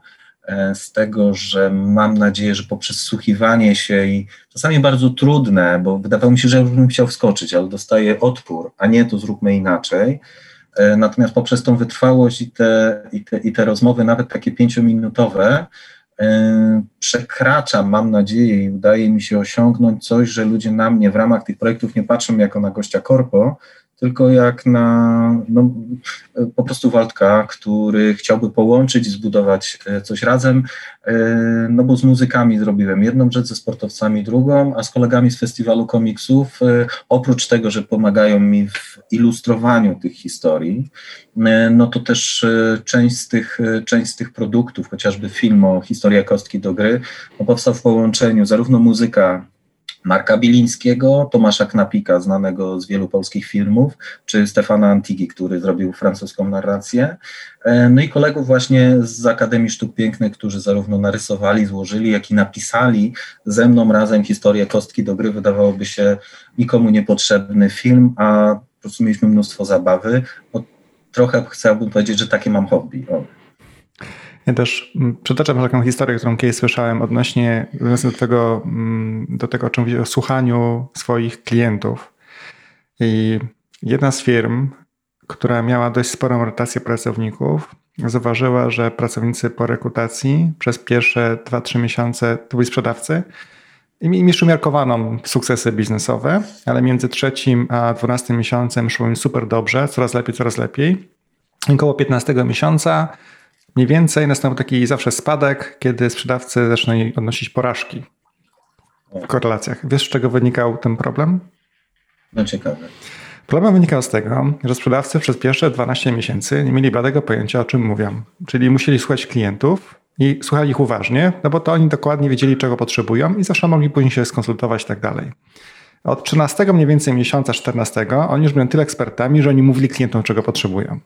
Speaker 1: z tego, że mam nadzieję, że poprzez słuchiwanie się i czasami bardzo trudne, bo wydawało mi się, że już bym chciał wskoczyć, ale dostaję odpór, a nie to zróbmy inaczej. E, natomiast poprzez tą wytrwałość i te, i te, i te rozmowy, nawet takie pięciominutowe, e, przekraczam, mam nadzieję, i udaje mi się osiągnąć coś, że ludzie na mnie w ramach tych projektów nie patrzą jako na gościa korpo, tylko jak na no, po prostu Waldka, który chciałby połączyć zbudować e, coś razem, e, no bo z muzykami zrobiłem jedną rzecz, ze sportowcami drugą, a z kolegami z festiwalu komiksów, e, oprócz tego, że pomagają mi w ilustrowaniu tych historii, no to też część z tych, część z tych produktów, chociażby film o historii kostki do gry, no powstał w połączeniu zarówno muzyka Marka Bilińskiego, Tomasza Knapika, znanego z wielu polskich filmów, czy Stefana Antigi, który zrobił francuską narrację. E, no i kolegów właśnie z Akademii Sztuk Pięknych, którzy zarówno narysowali, złożyli, jak i napisali ze mną razem historię Kostki do gry. Wydawałoby się nikomu niepotrzebny film, a po prostu mieliśmy mnóstwo zabawy. Trochę chciałbym powiedzieć, że takie mam hobby. O.
Speaker 3: Ja też mm, przytaczam taką historię, którą kiedyś słyszałem odnośnie do tego, mm, do tego, o czym mówię, o słuchaniu swoich klientów. I jedna z firm, która miała dość sporą rotację pracowników, zauważyła, że pracownicy po rekrutacji przez pierwsze 2-3 miesiące to byli sprzedawcy i mieli umiarkowaną sukcesy biznesowe, ale między trzecim a 12 miesiącem szło im super dobrze, coraz lepiej, coraz lepiej. I około 15 miesiąca Mniej więcej nastąpił taki zawsze spadek, kiedy sprzedawcy zaczynają odnosić porażki w korelacjach. Wiesz, z czego wynikał ten problem?
Speaker 1: No ciekawe.
Speaker 3: Problem wynikał z tego, że sprzedawcy przez pierwsze 12 miesięcy nie mieli bladego pojęcia, o czym mówią. Czyli musieli słuchać klientów i słuchali ich uważnie, no bo to oni dokładnie wiedzieli, czego potrzebują i zawsze mogli później się skonsultować i tak dalej. Od 13 mniej więcej miesiąca, 14, oni już byli tyle ekspertami, że oni mówili klientom, czego potrzebują.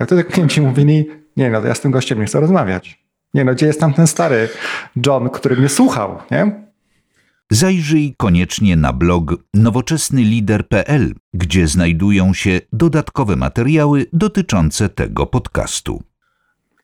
Speaker 3: Jak wtedy klienci mówili, nie no, ja z tym gościem nie chcę rozmawiać. Nie no, gdzie jest tam ten stary John, który mnie słuchał, nie?
Speaker 2: Zajrzyj koniecznie na blog nowoczesnylider.pl, gdzie znajdują się dodatkowe materiały dotyczące tego podcastu.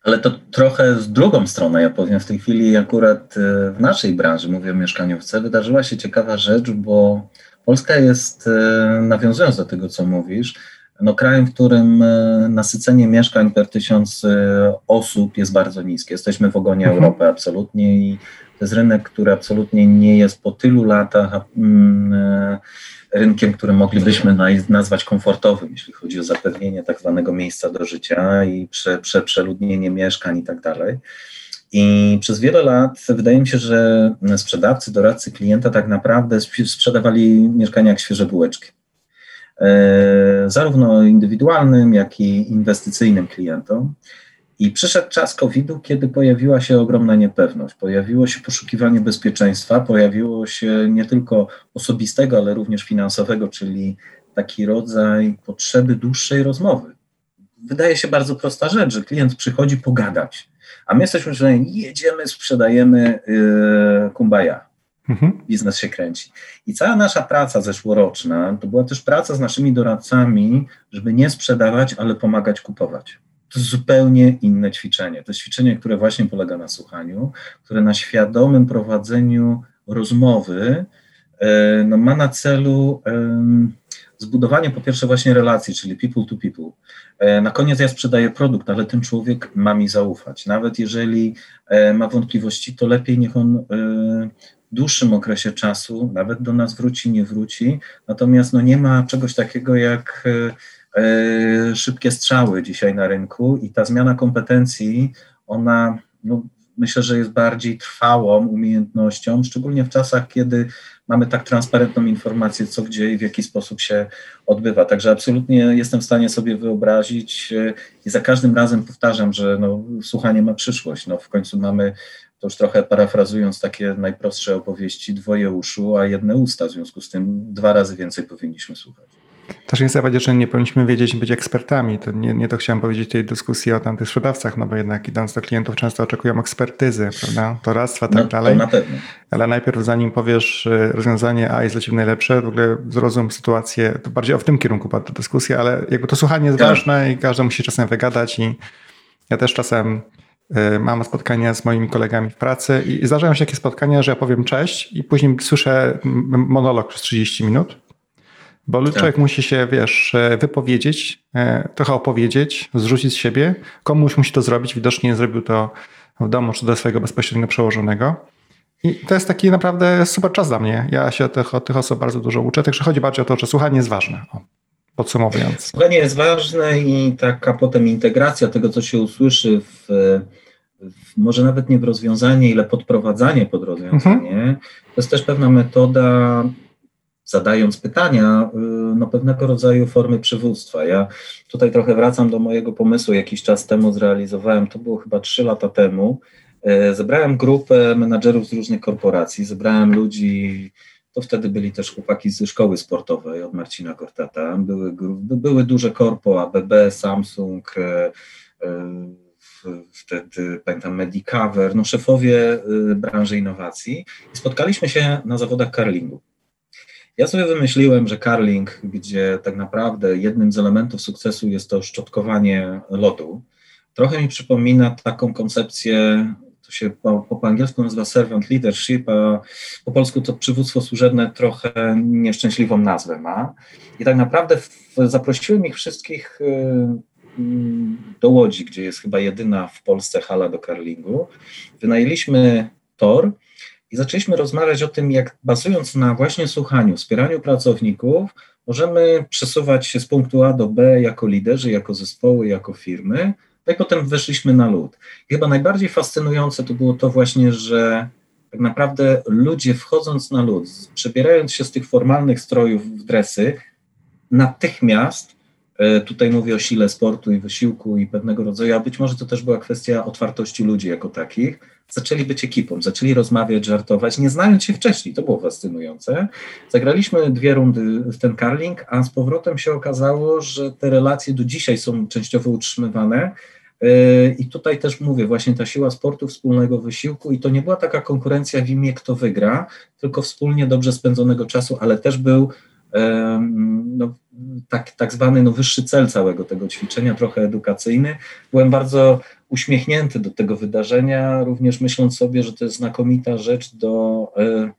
Speaker 1: Ale to trochę z drugą stronę, ja powiem, w tej chwili akurat e, w naszej branży, mówię o mieszkaniówce, wydarzyła się ciekawa rzecz, bo Polska jest, e, nawiązując do tego, co mówisz, no, krajem, w którym e, nasycenie mieszkań per tysiąc e, osób jest bardzo niskie. Jesteśmy w ogonie mhm. Europy absolutnie i to jest rynek, który absolutnie nie jest po tylu latach mm, e, rynkiem, który moglibyśmy nazwać komfortowym, jeśli chodzi o zapewnienie tak zwanego miejsca do życia i prze, prze, przeludnienie mieszkań i tak dalej. I przez wiele lat wydaje mi się, że sprzedawcy, doradcy klienta tak naprawdę sprzedawali mieszkania jak świeże bułeczki. E, zarówno indywidualnym, jak i inwestycyjnym klientom. I przyszedł czas COVID-u, kiedy pojawiła się ogromna niepewność, pojawiło się poszukiwanie bezpieczeństwa, pojawiło się nie tylko osobistego, ale również finansowego, czyli taki rodzaj potrzeby dłuższej rozmowy. Wydaje się bardzo prosta rzecz, że klient przychodzi pogadać, a my jesteśmy, że jedziemy, sprzedajemy yy, Mhm. Biznes się kręci. I cała nasza praca zeszłoroczna to była też praca z naszymi doradcami, żeby nie sprzedawać, ale pomagać kupować. to jest zupełnie inne ćwiczenie. To jest ćwiczenie, które właśnie polega na słuchaniu, które na świadomym prowadzeniu rozmowy e, no, ma na celu zbudowanie po pierwsze właśnie relacji, czyli people to people. E, na koniec ja sprzedaję produkt, ale ten człowiek ma mi zaufać. Nawet jeżeli e, ma wątpliwości, to lepiej niech on dłuższym okresie czasu nawet do nas wróci, nie wróci. Natomiast no, nie ma czegoś takiego jak E, szybkie strzały dzisiaj na rynku i ta zmiana kompetencji, ona no, myślę, że jest bardziej trwałą umiejętnością, szczególnie w czasach, kiedy mamy tak transparentną informację, co gdzie i w jaki sposób się odbywa. Także absolutnie jestem w stanie sobie wyobrazić e, i za każdym razem powtarzam, że no, słuchanie ma przyszłość. No, w końcu mamy, to już trochę parafrazując takie najprostsze opowieści, dwoje uszu, a jedne usta, w związku z tym dwa razy więcej powinniśmy słuchać.
Speaker 3: Też nie powiedzieć, że nie powinniśmy wiedzieć być ekspertami. To nie, nie to chciałem powiedzieć tej dyskusji o tamtych sprzedawcach, no bo jednak idąc do klientów często oczekują ekspertyzy, prawda, doradztwa, tak no, dalej.
Speaker 1: na pewno.
Speaker 3: Ale najpierw zanim powiesz rozwiązanie A jest dla Ciebie najlepsze, w ogóle zrozum sytuację, to bardziej o w tym kierunku padła dyskusja, ale jakby to słuchanie jest tak. ważne i każdy musi czasem wygadać i ja też czasem y, mam spotkania z moimi kolegami w pracy i zdarzają się takie spotkania, że ja powiem cześć i później słyszę monolog przez 30 minut bo tak. człowiek musi się, wiesz, e, wypowiedzieć, e, trochę opowiedzieć, zrzucić z siebie. Komuś musi to zrobić, widocznie nie zrobił to w domu czy do swojego bezpośrednio przełożonego. I to jest taki naprawdę super czas dla mnie. Ja się od tych, od tych osób bardzo dużo uczę, także chodzi bardziej o to, że słuchanie jest ważne. O, podsumowując.
Speaker 1: Słuchanie jest ważne i taka potem integracja tego, co się usłyszy w może nawet nie w rozwiązanie, ile podprowadzanie pod rozwiązanie. Mhm. To jest też pewna metoda zadając pytania, y, no pewnego rodzaju formy przywództwa. Ja tutaj trochę wracam do mojego pomysłu, jakiś czas temu zrealizowałem, to było chyba trzy lata temu. E, zebrałem grupę menadżerów z różnych korporacji, zebrałem ludzi, to wtedy byli też chłopaki z szkoły sportowej od Marcina Kortata, były, były duże korpo, ABB, Samsung, e, wtedy pamiętam Medicover, no szefowie y, branży innowacji i spotkaliśmy się na zawodach karlingu. Ja sobie wymyśliłem, że karling, gdzie tak naprawdę jednym z elementów sukcesu jest to szczotkowanie lodu, trochę mi przypomina taką koncepcję, to się po, po angielsku nazywa servant leadership, a po polsku to przywództwo służebne trochę nieszczęśliwą nazwę ma. I tak naprawdę w, zaprosiłem ich wszystkich y, do Łodzi, gdzie jest chyba jedyna w Polsce hala do karlingu. Wynajęliśmy tor, i zaczęliśmy rozmawiać o tym, jak bazując na właśnie słuchaniu, wspieraniu pracowników, możemy przesuwać się z punktu A do B jako liderzy, jako zespoły, jako firmy. No i potem weszliśmy na lód. I chyba najbardziej fascynujące to było to właśnie, że tak naprawdę ludzie wchodząc na lód, przebierając się z tych formalnych strojów w dresy, natychmiast tutaj mówię o sile sportu i wysiłku i pewnego rodzaju, a być może to też była kwestia otwartości ludzi jako takich. Zaczęli być ekipą, zaczęli rozmawiać, żartować, nie znając się wcześniej. To było fascynujące. Zagraliśmy dwie rundy w ten karling, a z powrotem się okazało, że te relacje do dzisiaj są częściowo utrzymywane. E, I tutaj też mówię, właśnie ta siła sportu, wspólnego wysiłku, i to nie była taka konkurencja w imię, kto wygra, tylko wspólnie dobrze spędzonego czasu, ale też był no, tak, tak zwany no, wyższy cel całego tego ćwiczenia, trochę edukacyjny. Byłem bardzo uśmiechnięty do tego wydarzenia, również myśląc sobie, że to jest znakomita rzecz do, e,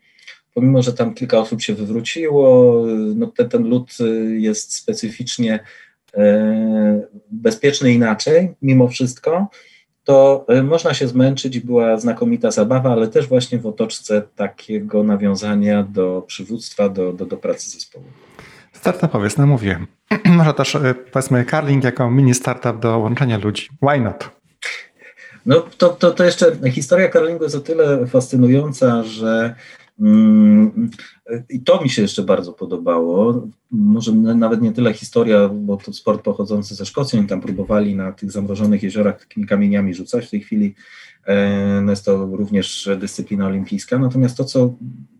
Speaker 1: pomimo, że tam kilka osób się wywróciło, no, ten, ten lud jest specyficznie e, bezpieczny inaczej, mimo wszystko, to e, można się zmęczyć i była znakomita zabawa, ale też właśnie w otoczce takiego nawiązania do przywództwa, do, do, do pracy zespołu.
Speaker 3: Startupowiec, no mówię. Może też e, powiedzmy Carling jako mini startup do łączenia ludzi. Why not?
Speaker 1: No to, to, to jeszcze historia Carlingu jest o tyle fascynująca, że i to mi się jeszcze bardzo podobało. Może nawet nie tyle historia, bo to sport pochodzący ze Szkocji. Oni tam próbowali na tych zamrożonych jeziorach takimi kamieniami rzucać. W tej chwili e, no jest to również dyscyplina olimpijska. Natomiast to, co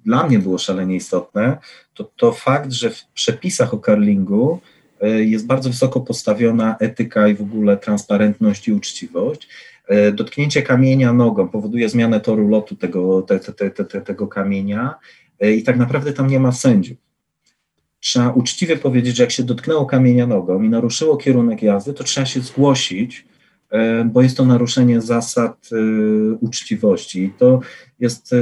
Speaker 1: dla mnie było szalenie istotne, to, to fakt, że w przepisach o curlingu e, jest bardzo wysoko postawiona etyka i w ogóle transparentność i uczciwość. E, dotknięcie kamienia nogą powoduje zmianę toru lotu tego, te, te, te, tego kamienia E, i tak naprawdę tam nie ma sędziów. Trzeba uczciwie powiedzieć, że jak się dotknęło kamienia nogą i naruszyło kierunek jazdy, to trzeba się zgłosić bo jest to naruszenie zasad uczciwości. I to jest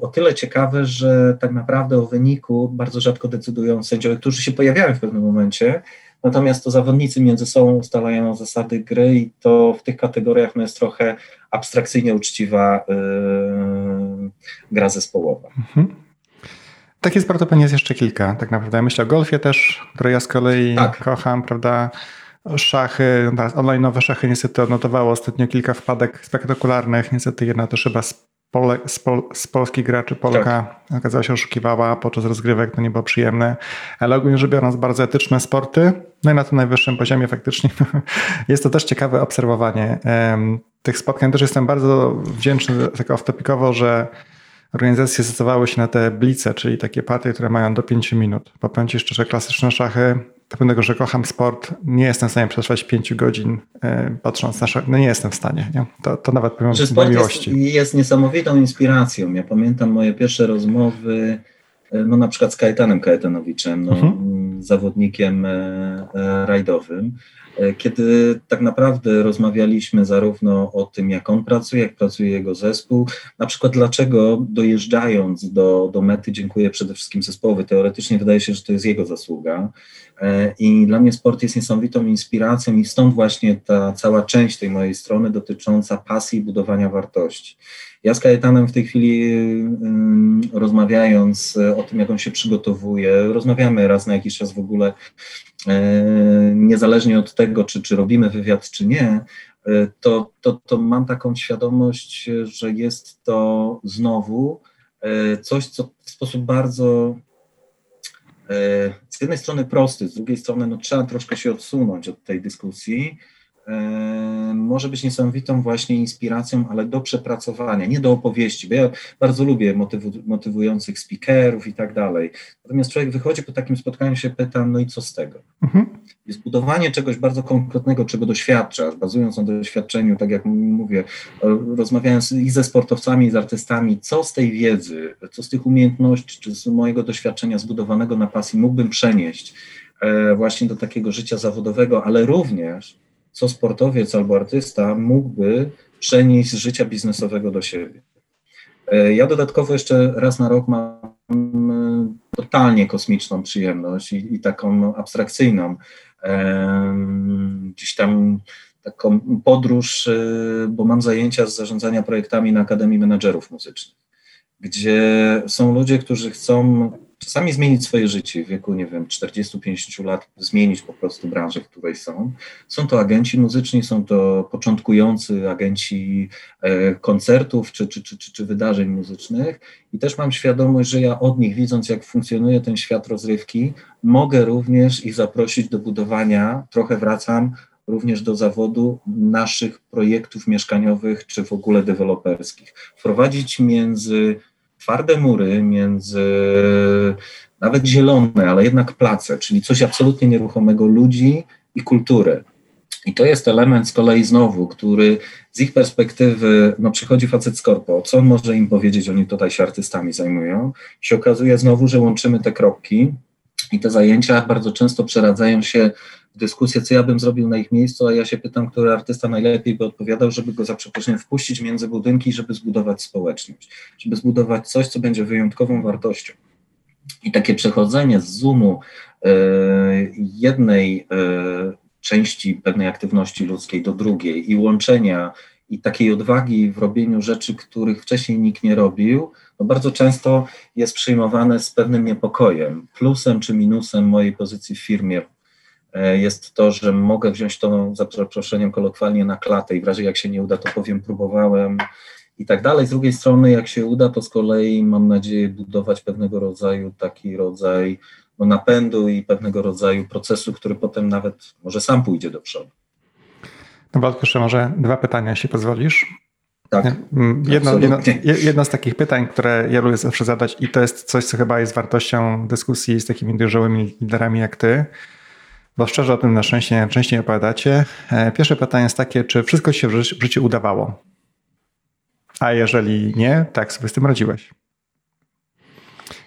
Speaker 1: o tyle ciekawe, że tak naprawdę o wyniku bardzo rzadko decydują sędziowie, którzy się pojawiają w pewnym momencie, natomiast to zawodnicy między sobą ustalają zasady gry i to w tych kategoriach no, jest trochę abstrakcyjnie uczciwa yy, gra zespołowa. Mhm.
Speaker 3: Takich sportów jest jeszcze kilka, tak naprawdę. Myślę o golfie też, które ja z kolei tak. kocham, prawda? Szachy, online'owe szachy niestety odnotowało ostatnio kilka wpadek spektakularnych. Niestety jedna też chyba z, Pole, z, pol, z polskich graczy Polka tak. okazała się oszukiwała podczas rozgrywek, to nie było przyjemne. Ale ogólnie rzecz biorąc bardzo etyczne sporty, no i na tym najwyższym poziomie faktycznie jest to też ciekawe obserwowanie tych spotkań. Też jestem bardzo wdzięczny tak off-topicowo, że organizacje zdecydowały się na te blice, czyli takie partie, które mają do 5 minut. Bo powiem Ci szczerze, klasyczne szachy, pomimo tego, że kocham sport, nie jestem w stanie przetrwać 5 godzin e, patrząc na szachy. No nie jestem w stanie. Nie? To, to nawet powiem
Speaker 1: że sport miłości. Jest, jest niesamowitą inspiracją. Ja pamiętam moje pierwsze rozmowy e, no na przykład z Kajetanem Kajetanowiczem, no, mhm. zawodnikiem e, rajdowym, kiedy tak naprawdę rozmawialiśmy zarówno o tym, jak on pracuje, jak pracuje jego zespół, na przykład dlaczego dojeżdżając do, do mety dziękuję przede wszystkim zespołowi. Teoretycznie wydaje się, że to jest jego zasługa. E, I dla mnie sport jest niesamowitą inspiracją i stąd właśnie ta cała część tej mojej strony dotycząca pasji i budowania wartości. Ja z Kajetanem w tej chwili rozmawiając o tym, jak on się przygotowuje, rozmawiamy raz na jakiś czas w ogóle E, niezależnie od tego, czy, czy robimy wywiad, czy nie, e, to, to, to mam taką świadomość, że jest to znowu coś, co w sposób bardzo z jednej strony prosty, z drugiej strony no, trzeba troszkę się odsunąć od tej dyskusji, może być niesamowitą właśnie inspiracją, ale do przepracowania, nie do opowieści, bo ja bardzo lubię motywu, motywujących speakerów i tak dalej. Natomiast człowiek wychodzi po takim spotkaniu się pyta, no i co z tego? Mhm. Jest budowanie czegoś bardzo konkretnego, czego doświadczasz, bazując na doświadczeniu, tak jak mówię, rozmawiając i ze sportowcami, i z artystami, co z tej wiedzy, co z tych umiejętności, czy z mojego doświadczenia zbudowanego na pasji mógłbym przenieść e, właśnie do takiego życia zawodowego, ale również co sportowiec albo artysta mógłby przenieść z życia biznesowego do siebie. E, ja dodatkowo jeszcze raz na rok mam e, totalnie kosmiczną przyjemność i, i taką abstrakcyjną. Gdzieś tam taką podróż, e, bo mam zajęcia z zarządzania projektami na Akademii Menedżerów Muzycznych, gdzie są ludzie, którzy chcą czasami zmienić swoje życie w wieku, nie wiem, 40-50 lat, zmienić po prostu branżę, w której są. Są to agenci muzyczni, są to początkujący agenci e, koncertów czy, czy, czy, czy, czy wydarzeń muzycznych i też mam świadomość, że ja od nich, widząc jak funkcjonuje ten świat rozrywki, mogę również ich zaprosić do budowania, trochę wracam, również do zawodu naszych projektów mieszkaniowych czy w ogóle deweloperskich. Wprowadzić między twarde mury między nawet zielone, ale jednak place, czyli coś absolutnie nieruchomego ludzi i kultury. I to jest element z kolei znowu, który z ich perspektywy, no przychodzi facet z korpo, co on może im powiedzieć, oni tutaj się artystami zajmują, się okazuje znowu, że łączymy te kropki i te zajęcia bardzo często przeradzają się dyskusję, co ja bym zrobił na ich miejscu, a ja się pytam, który artysta najlepiej by odpowiadał, żeby go za przeproszeniem wpuścić między budynki, żeby zbudować społeczność, żeby zbudować coś, co będzie wyjątkową wartością. I takie przechodzenie z zoomu e, jednej e, części pewnej aktywności ludzkiej do drugiej i łączenia i takiej odwagi w robieniu rzeczy, których wcześniej nikt nie robił, no bardzo często jest przyjmowane z pewnym niepokojem. Plusem czy minusem mojej pozycji w firmie jest to, że mogę wziąć to za przeproszeniem kolokwialnie na klatę i w razie jak się nie uda, to powiem, próbowałem i tak dalej. Z drugiej strony, jak się uda, to z kolei mam nadzieję budować pewnego rodzaju taki rodzaj no, napędu i pewnego rodzaju procesu, który potem nawet może sam pójdzie do przodu.
Speaker 3: No jeszcze może dwa pytania, jeśli pozwolisz.
Speaker 1: Tak.
Speaker 3: Mm, jedno, jedno, jedno, z takich pytań, które ja lubię zawsze zadać, i to jest coś, co chyba jest wartością dyskusji z takimi dojrzałymi liderami jak ty, bo szczerze o tym na szczęście częściej opowiadacie. E, pierwsze pytanie jest takie, czy wszystko się w życiu udawało? A jeżeli nie, tak sobie z tym radziłeś?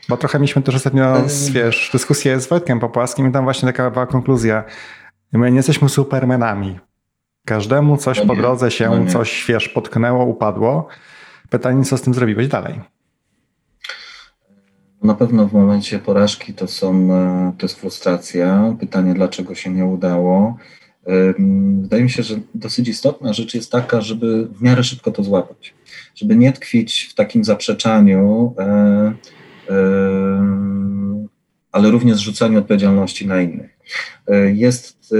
Speaker 3: Bo trochę mieliśmy też ostatnio wiesz, dyskusję z Wojtkiem Popłaskim i tam właśnie taka była konkluzja. My nie jesteśmy supermenami. Każdemu coś no po drodze się, no coś wiesz, potknęło, upadło. Pytanie, co z tym zrobiłeś dalej?
Speaker 1: Na pewno w momencie porażki to, są, e, to jest frustracja. Pytanie, dlaczego się nie udało. Wydaje mi się, że dosyć istotna rzecz jest taka, żeby w miarę szybko to złapać, żeby nie tkwić w takim zaprzeczaniu, e, e, ale również zrzucaniu odpowiedzialności na innych. Jest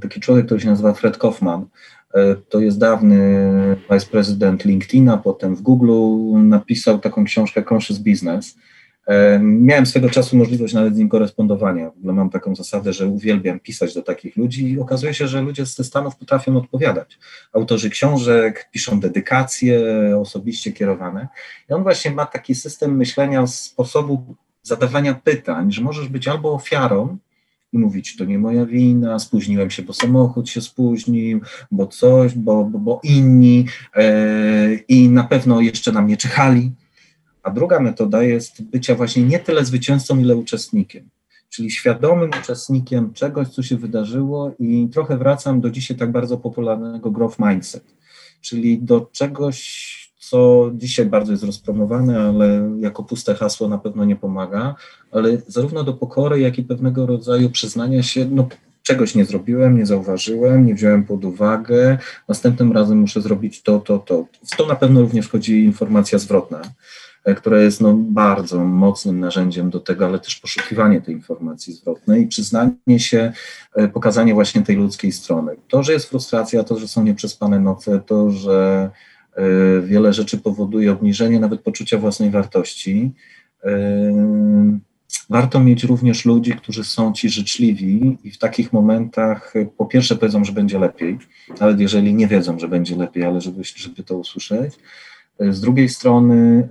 Speaker 1: taki człowiek, który się nazywa Fred Kaufman, E, to jest dawny viceprezydent LinkedIna, potem w Google napisał taką książkę Conscious Business. E, miałem swego czasu możliwość nawet z nim korespondowania. W ogóle mam taką zasadę, że uwielbiam pisać do takich ludzi i okazuje się, że ludzie ze Stanów potrafią odpowiadać. Autorzy książek piszą dedykacje osobiście kierowane. I on właśnie ma taki system myślenia, sposobu zadawania pytań, że możesz być albo ofiarą, i mówić, to nie moja wina, spóźniłem się, bo samochód się spóźnił, bo coś, bo, bo, bo inni e, i na pewno jeszcze na mnie czekali. A druga metoda jest bycia właśnie nie tyle zwycięzcą, ile uczestnikiem, czyli świadomym uczestnikiem czegoś, co się wydarzyło i trochę wracam do dzisiaj tak bardzo popularnego growth mindset, czyli do czegoś, co dzisiaj bardzo jest rozpromowane, ale jako puste hasło na pewno nie pomaga, ale zarówno do pokory, jak i pewnego rodzaju przyznania się, no czegoś nie zrobiłem, nie zauważyłem, nie wziąłem pod uwagę, następnym razem muszę zrobić to, to, to. W to na pewno również wchodzi informacja zwrotna, e, która jest no, bardzo mocnym narzędziem do tego, ale też poszukiwanie tej informacji zwrotnej, przyznanie się, e, pokazanie właśnie tej ludzkiej strony. To, że jest frustracja, to, że są nieprzespane noce, to, że wiele rzeczy powoduje obniżenie nawet poczucia własnej wartości. E, warto mieć również ludzi, którzy są ci życzliwi i w takich momentach po pierwsze powiedzą, że będzie lepiej, nawet jeżeli nie wiedzą, że będzie lepiej, ale żeby, żeby to usłyszeć. E, z drugiej strony,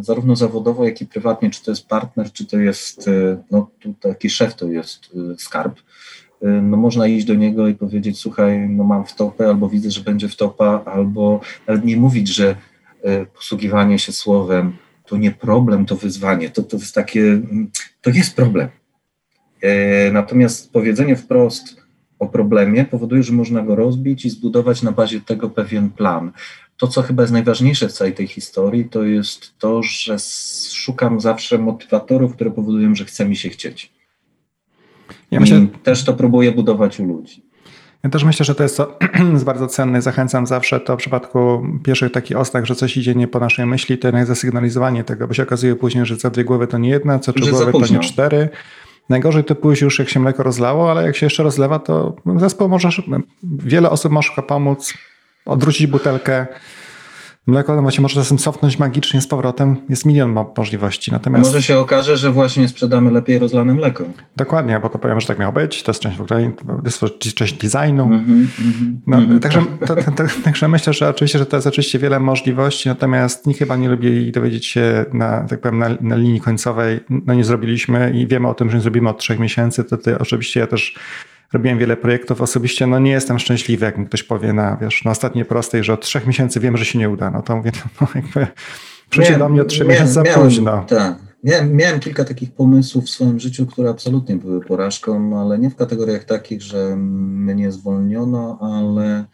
Speaker 1: zarówno zawodowo, jak i prywatnie, czy to jest partner, czy to jest, no taki szef to jest skarb, no można iść do niego i powiedzieć, słuchaj, no mam wtopę, albo widzę, że będzie wtopa, albo nawet nie mówić, że y, posługiwanie się słowem to nie problem, to wyzwanie, to, to jest takie, mm, to jest problem. E, natomiast powiedzenie wprost o problemie powoduje, że można go rozbić i zbudować na bazie tego pewien plan. To, co chyba jest najważniejsze w całej tej historii, to jest to, że szukam zawsze motywatorów, które powodują, że chce mi się chcieć. Ja myślę, też to próbuję budować u ludzi.
Speaker 3: Ja też myślę, że to jest, to, jest bardzo cenne. Zachęcam zawsze to w przypadku pierwszych takich ostak, że coś idzie nie po naszej myśli, to jednak zasygnalizowanie tego, bo się okazuje później, że co dwie głowy to nie jedna, co trzy głowy to nie cztery. Najgorzej to pójść już, jak się mleko rozlało, ale jak się jeszcze rozlewa, to zespół możesz, wiele osób może pomóc, odwrócić butelkę, Mleko no właśnie może czasem cofnąć magicznie z powrotem. Jest milion możliwości. Natomiast...
Speaker 1: Może się okaże, że właśnie sprzedamy lepiej rozlane mleko.
Speaker 3: Dokładnie, bo to powiem, że tak miało być. To jest część w ogóle, jest część designu. Mm -hmm, no, mm -hmm. także, to, to, to, także myślę, że oczywiście, że to jest oczywiście wiele możliwości, natomiast nikt chyba nie lubi dowiedzieć się na, tak powiem, na, na linii końcowej. No nie zrobiliśmy i wiemy o tym, że nie zrobimy od trzech miesięcy. To ty, oczywiście ja też robiłem wiele projektów osobiście, no nie jestem szczęśliwy, jak mi ktoś powie na, wiesz, na ostatniej prostej, że od trzech miesięcy wiem, że się nie uda, no to mówię, no jakby przyjdzie do mnie od trzech miesięcy za późno.
Speaker 1: Tak. Miałem, miałem kilka takich pomysłów w swoim życiu, które absolutnie były porażką, ale nie w kategoriach takich, że mnie zwolniono, ale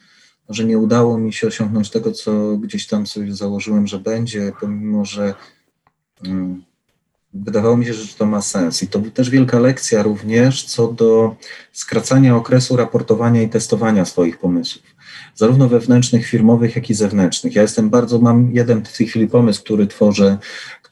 Speaker 1: że nie udało mi się osiągnąć tego, co gdzieś tam sobie założyłem, że będzie, pomimo że mm, wydawało mi się, że to ma sens. I to też wielka lekcja również co do skracania okresu raportowania i testowania swoich pomysłów zarówno wewnętrznych, firmowych, jak i zewnętrznych. Ja jestem bardzo, mam jeden w tej chwili pomysł, który tworzę,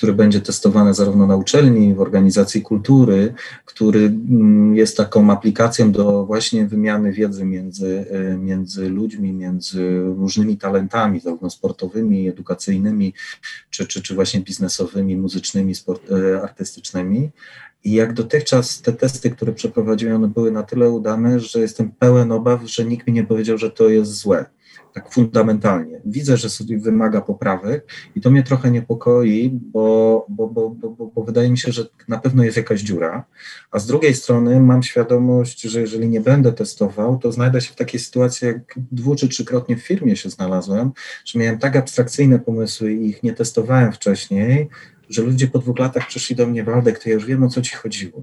Speaker 1: który będzie testowany zarówno na uczelni, w organizacji kultury, który mm, jest taką aplikacją do właśnie wymiany wiedzy między, e, między ludźmi, między różnymi talentami, zarówno sportowymi, edukacyjnymi, czy, czy, czy właśnie biznesowymi, muzycznymi, sport, e, artystycznymi. I jak dotychczas te testy, które przeprowadziłem, one były na tyle udane, że jestem pełen obaw, że nikt mi nie powiedział, że to jest złe. Tak fundamentalnie. Widzę, że sobie wymaga poprawek i to mnie trochę niepokoi, bo, bo, bo, bo, bo wydaje mi się, że na pewno jest jakaś dziura. A z drugiej strony mam świadomość, że jeżeli nie będę testował, to znajdę się w takiej sytuacji, jak dwu czy trzykrotnie w firmie się znalazłem, że miałem tak abstrakcyjne pomysły i ich nie testowałem wcześniej, że ludzie po dwóch latach przyszli do mnie, Waldek, to ja już wiem, o co ci chodziło.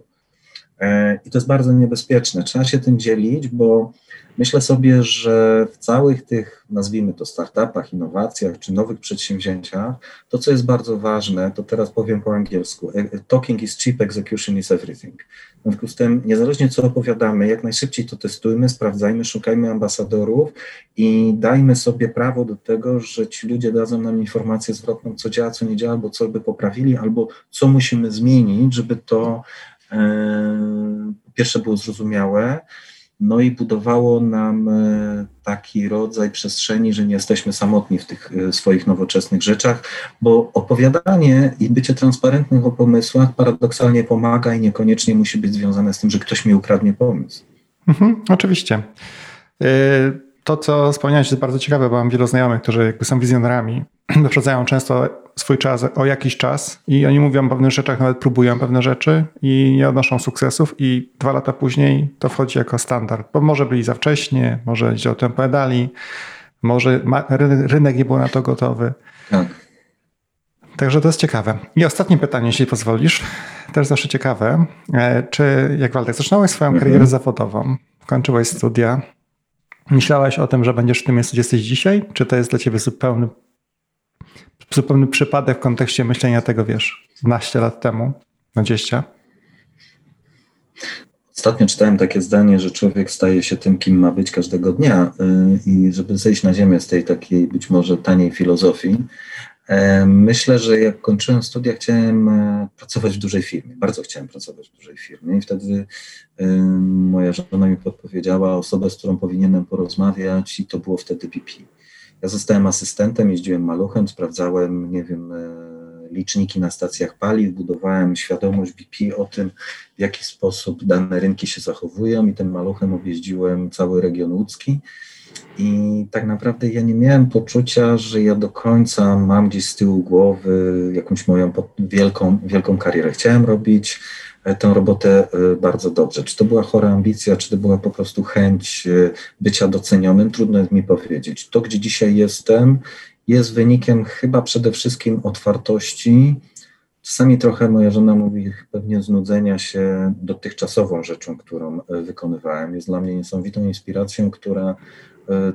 Speaker 1: I to jest bardzo niebezpieczne. Trzeba się tym dzielić, bo myślę sobie, że w całych tych, nazwijmy to startupach, innowacjach czy nowych przedsięwzięciach, to co jest bardzo ważne, to teraz powiem po angielsku: talking is cheap, execution is everything. W związku z tym, niezależnie co opowiadamy, jak najszybciej to testujmy, sprawdzajmy, szukajmy ambasadorów i dajmy sobie prawo do tego, że ci ludzie dadzą nam informację zwrotną, co działa, co nie działa, albo co by poprawili, albo co musimy zmienić, żeby to e, pierwsze było zrozumiałe, no i budowało nam e, taki rodzaj przestrzeni, że nie jesteśmy samotni w tych e, swoich nowoczesnych rzeczach, bo opowiadanie i bycie transparentnym o pomysłach paradoksalnie pomaga i niekoniecznie musi być związane z tym, że ktoś mi ukradnie pomysł.
Speaker 3: Mhm, oczywiście. E, to, co wspomniałeś, jest bardzo ciekawe, bo mam wielu znajomych, którzy jakby są wizjonerami, wyprzedzają często swój czas o jakiś czas i oni mówią o pewnych rzeczach, nawet próbują pewne rzeczy i nie odnoszą sukcesów i dwa lata później to wchodzi jako standard, bo może byli za wcześnie, może źle o tym opowiadali, może rynek nie był na to gotowy. Tak. Także to jest ciekawe. I ostatnie pytanie, jeśli pozwolisz, też zawsze ciekawe. E, czy jak Waldek, zaczynałeś swoją mhm. karierę zawodową, kończyłeś studia, myślałeś o tym, że będziesz w tym miejscu, gdzie jesteś dzisiaj? Czy to jest dla ciebie zupełny zupełny przypadek w kontekście myślenia tego, wiesz, 12 lat temu, 20?
Speaker 1: Ostatnio czytałem takie zdanie, że człowiek staje się tym, kim ma być każdego dnia y, i żeby zejść na ziemię z tej takiej być może taniej filozofii, myślę, że jak kończyłem studia, chciałem e, pracować w dużej firmie. Bardzo chciałem pracować w dużej firmie i wtedy y, moja żona mi podpowiedziała osobę, z którą powinienem porozmawiać i to było wtedy BP. Ja zostałem asystentem, jeździłem maluchem, sprawdzałem, nie wiem, e, liczniki na stacjach paliw, budowałem świadomość BP o tym, w jaki sposób dane rynki się zachowują i tym maluchem objeździłem cały region łódzki. I tak naprawdę ja nie miałem poczucia, że ja do końca mam gdzieś z tyłu głowy jakąś moją wielką, wielką karierę. Chciałem robić E, tę robotę e, bardzo dobrze. Czy to była chora ambicja, czy to była po prostu chęć e, bycia docenionym, trudno jest mi powiedzieć. To, gdzie dzisiaj jestem, jest wynikiem chyba przede wszystkim otwartości. Czasami trochę moja żona mówi pewnie znudzenia się dotychczasową rzeczą, którą wykonywałem. Jest dla mnie niesamowitą inspiracją, która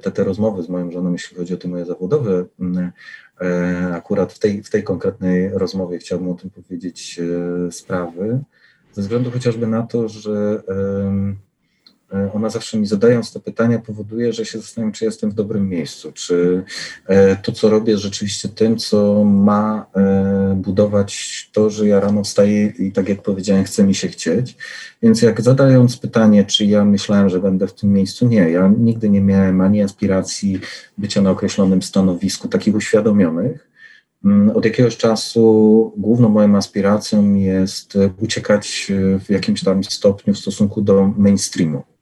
Speaker 1: te, te rozmowy z moją żoną, jeśli chodzi o te moje zawodowe, akurat w tej, w tej konkretnej rozmowie chciałbym o tym powiedzieć sprawy ze względu chociażby na to, że e, ona zawsze mi zadając te pytania powoduje, że się zastanawiam, czy jestem w dobrym miejscu, czy e, to, co robię, rzeczywiście tym, co ma e, budować to, że ja rano wstaję i tak jak powiedziałem, chce mi się chcieć. Więc jak zadając pytanie, czy ja myślałem, że będę w tym miejscu, nie, ja nigdy nie miałem ani aspiracji bycia na określonym stanowisku, takich uświadomionych. Mm, od jakiegoś czasu główną moją aspiracją jest uciekać w jakimś tam stopniu w stosunku do mainstreamu.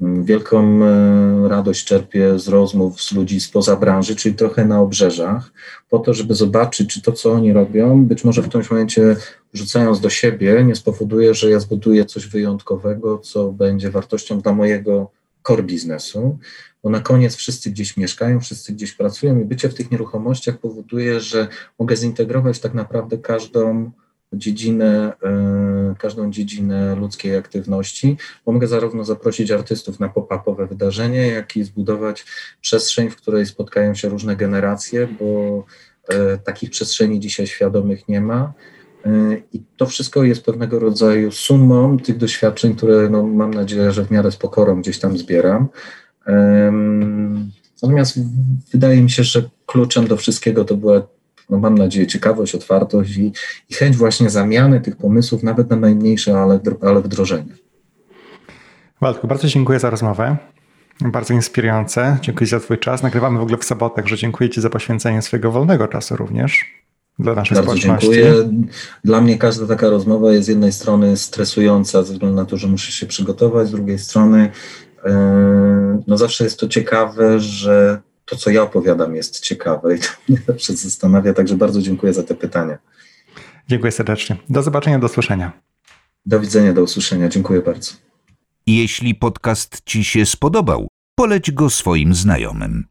Speaker 1: Wielką e, radość czerpię z rozmów z ludzi spoza branży, czyli trochę na obrzeżach, po to, żeby zobaczyć, czy to, co oni robią, być może w którymś momencie rzucając do siebie, nie spowoduje, że ja zbuduję coś wyjątkowego, co będzie wartością dla mojego core biznesu, bo na koniec wszyscy gdzieś mieszkają, wszyscy gdzieś pracują i bycie w tych nieruchomościach powoduje, że mogę zintegrować tak naprawdę każdą dziedzinę, e, każdą dziedzinę ludzkiej aktywności, bo mogę zarówno zaprosić artystów na pop-upowe wydarzenie, jak i zbudować przestrzeń, w której spotkają się różne generacje, bo e, takich przestrzeni dzisiaj świadomych nie ma. E, I to wszystko jest pewnego rodzaju sumą tych doświadczeń, które no, mam nadzieję, że w miarę z pokorą gdzieś tam zbieram. Natomiast wydaje mi się, że kluczem do wszystkiego to była, no mam nadzieję, ciekawość, otwartość i, i chęć właśnie zamiany tych pomysłów, nawet na najmniejsze, ale, ale wdrożenie.
Speaker 3: Waldku, bardzo dziękuję za rozmowę. Bardzo inspirujące. Dziękuję za Twój czas. Nagrywamy w ogóle w sobotę, także dziękuję Ci za poświęcenie swojego wolnego czasu również dla naszej Bardzo. Dziękuję.
Speaker 1: Dla mnie każda taka rozmowa jest z jednej strony stresująca ze względu na to, że muszę się przygotować, z drugiej strony Yy, no zawsze jest to ciekawe, że to, co ja opowiadam, jest ciekawe i to mnie zawsze zastanawia, także bardzo dziękuję za te pytania.
Speaker 3: Dziękuję serdecznie. Do zobaczenia, do usłyszenia.
Speaker 1: Do widzenia, do usłyszenia. Dziękuję bardzo.
Speaker 2: Jeśli podcast Ci się spodobał, poleć go swoim znajomym.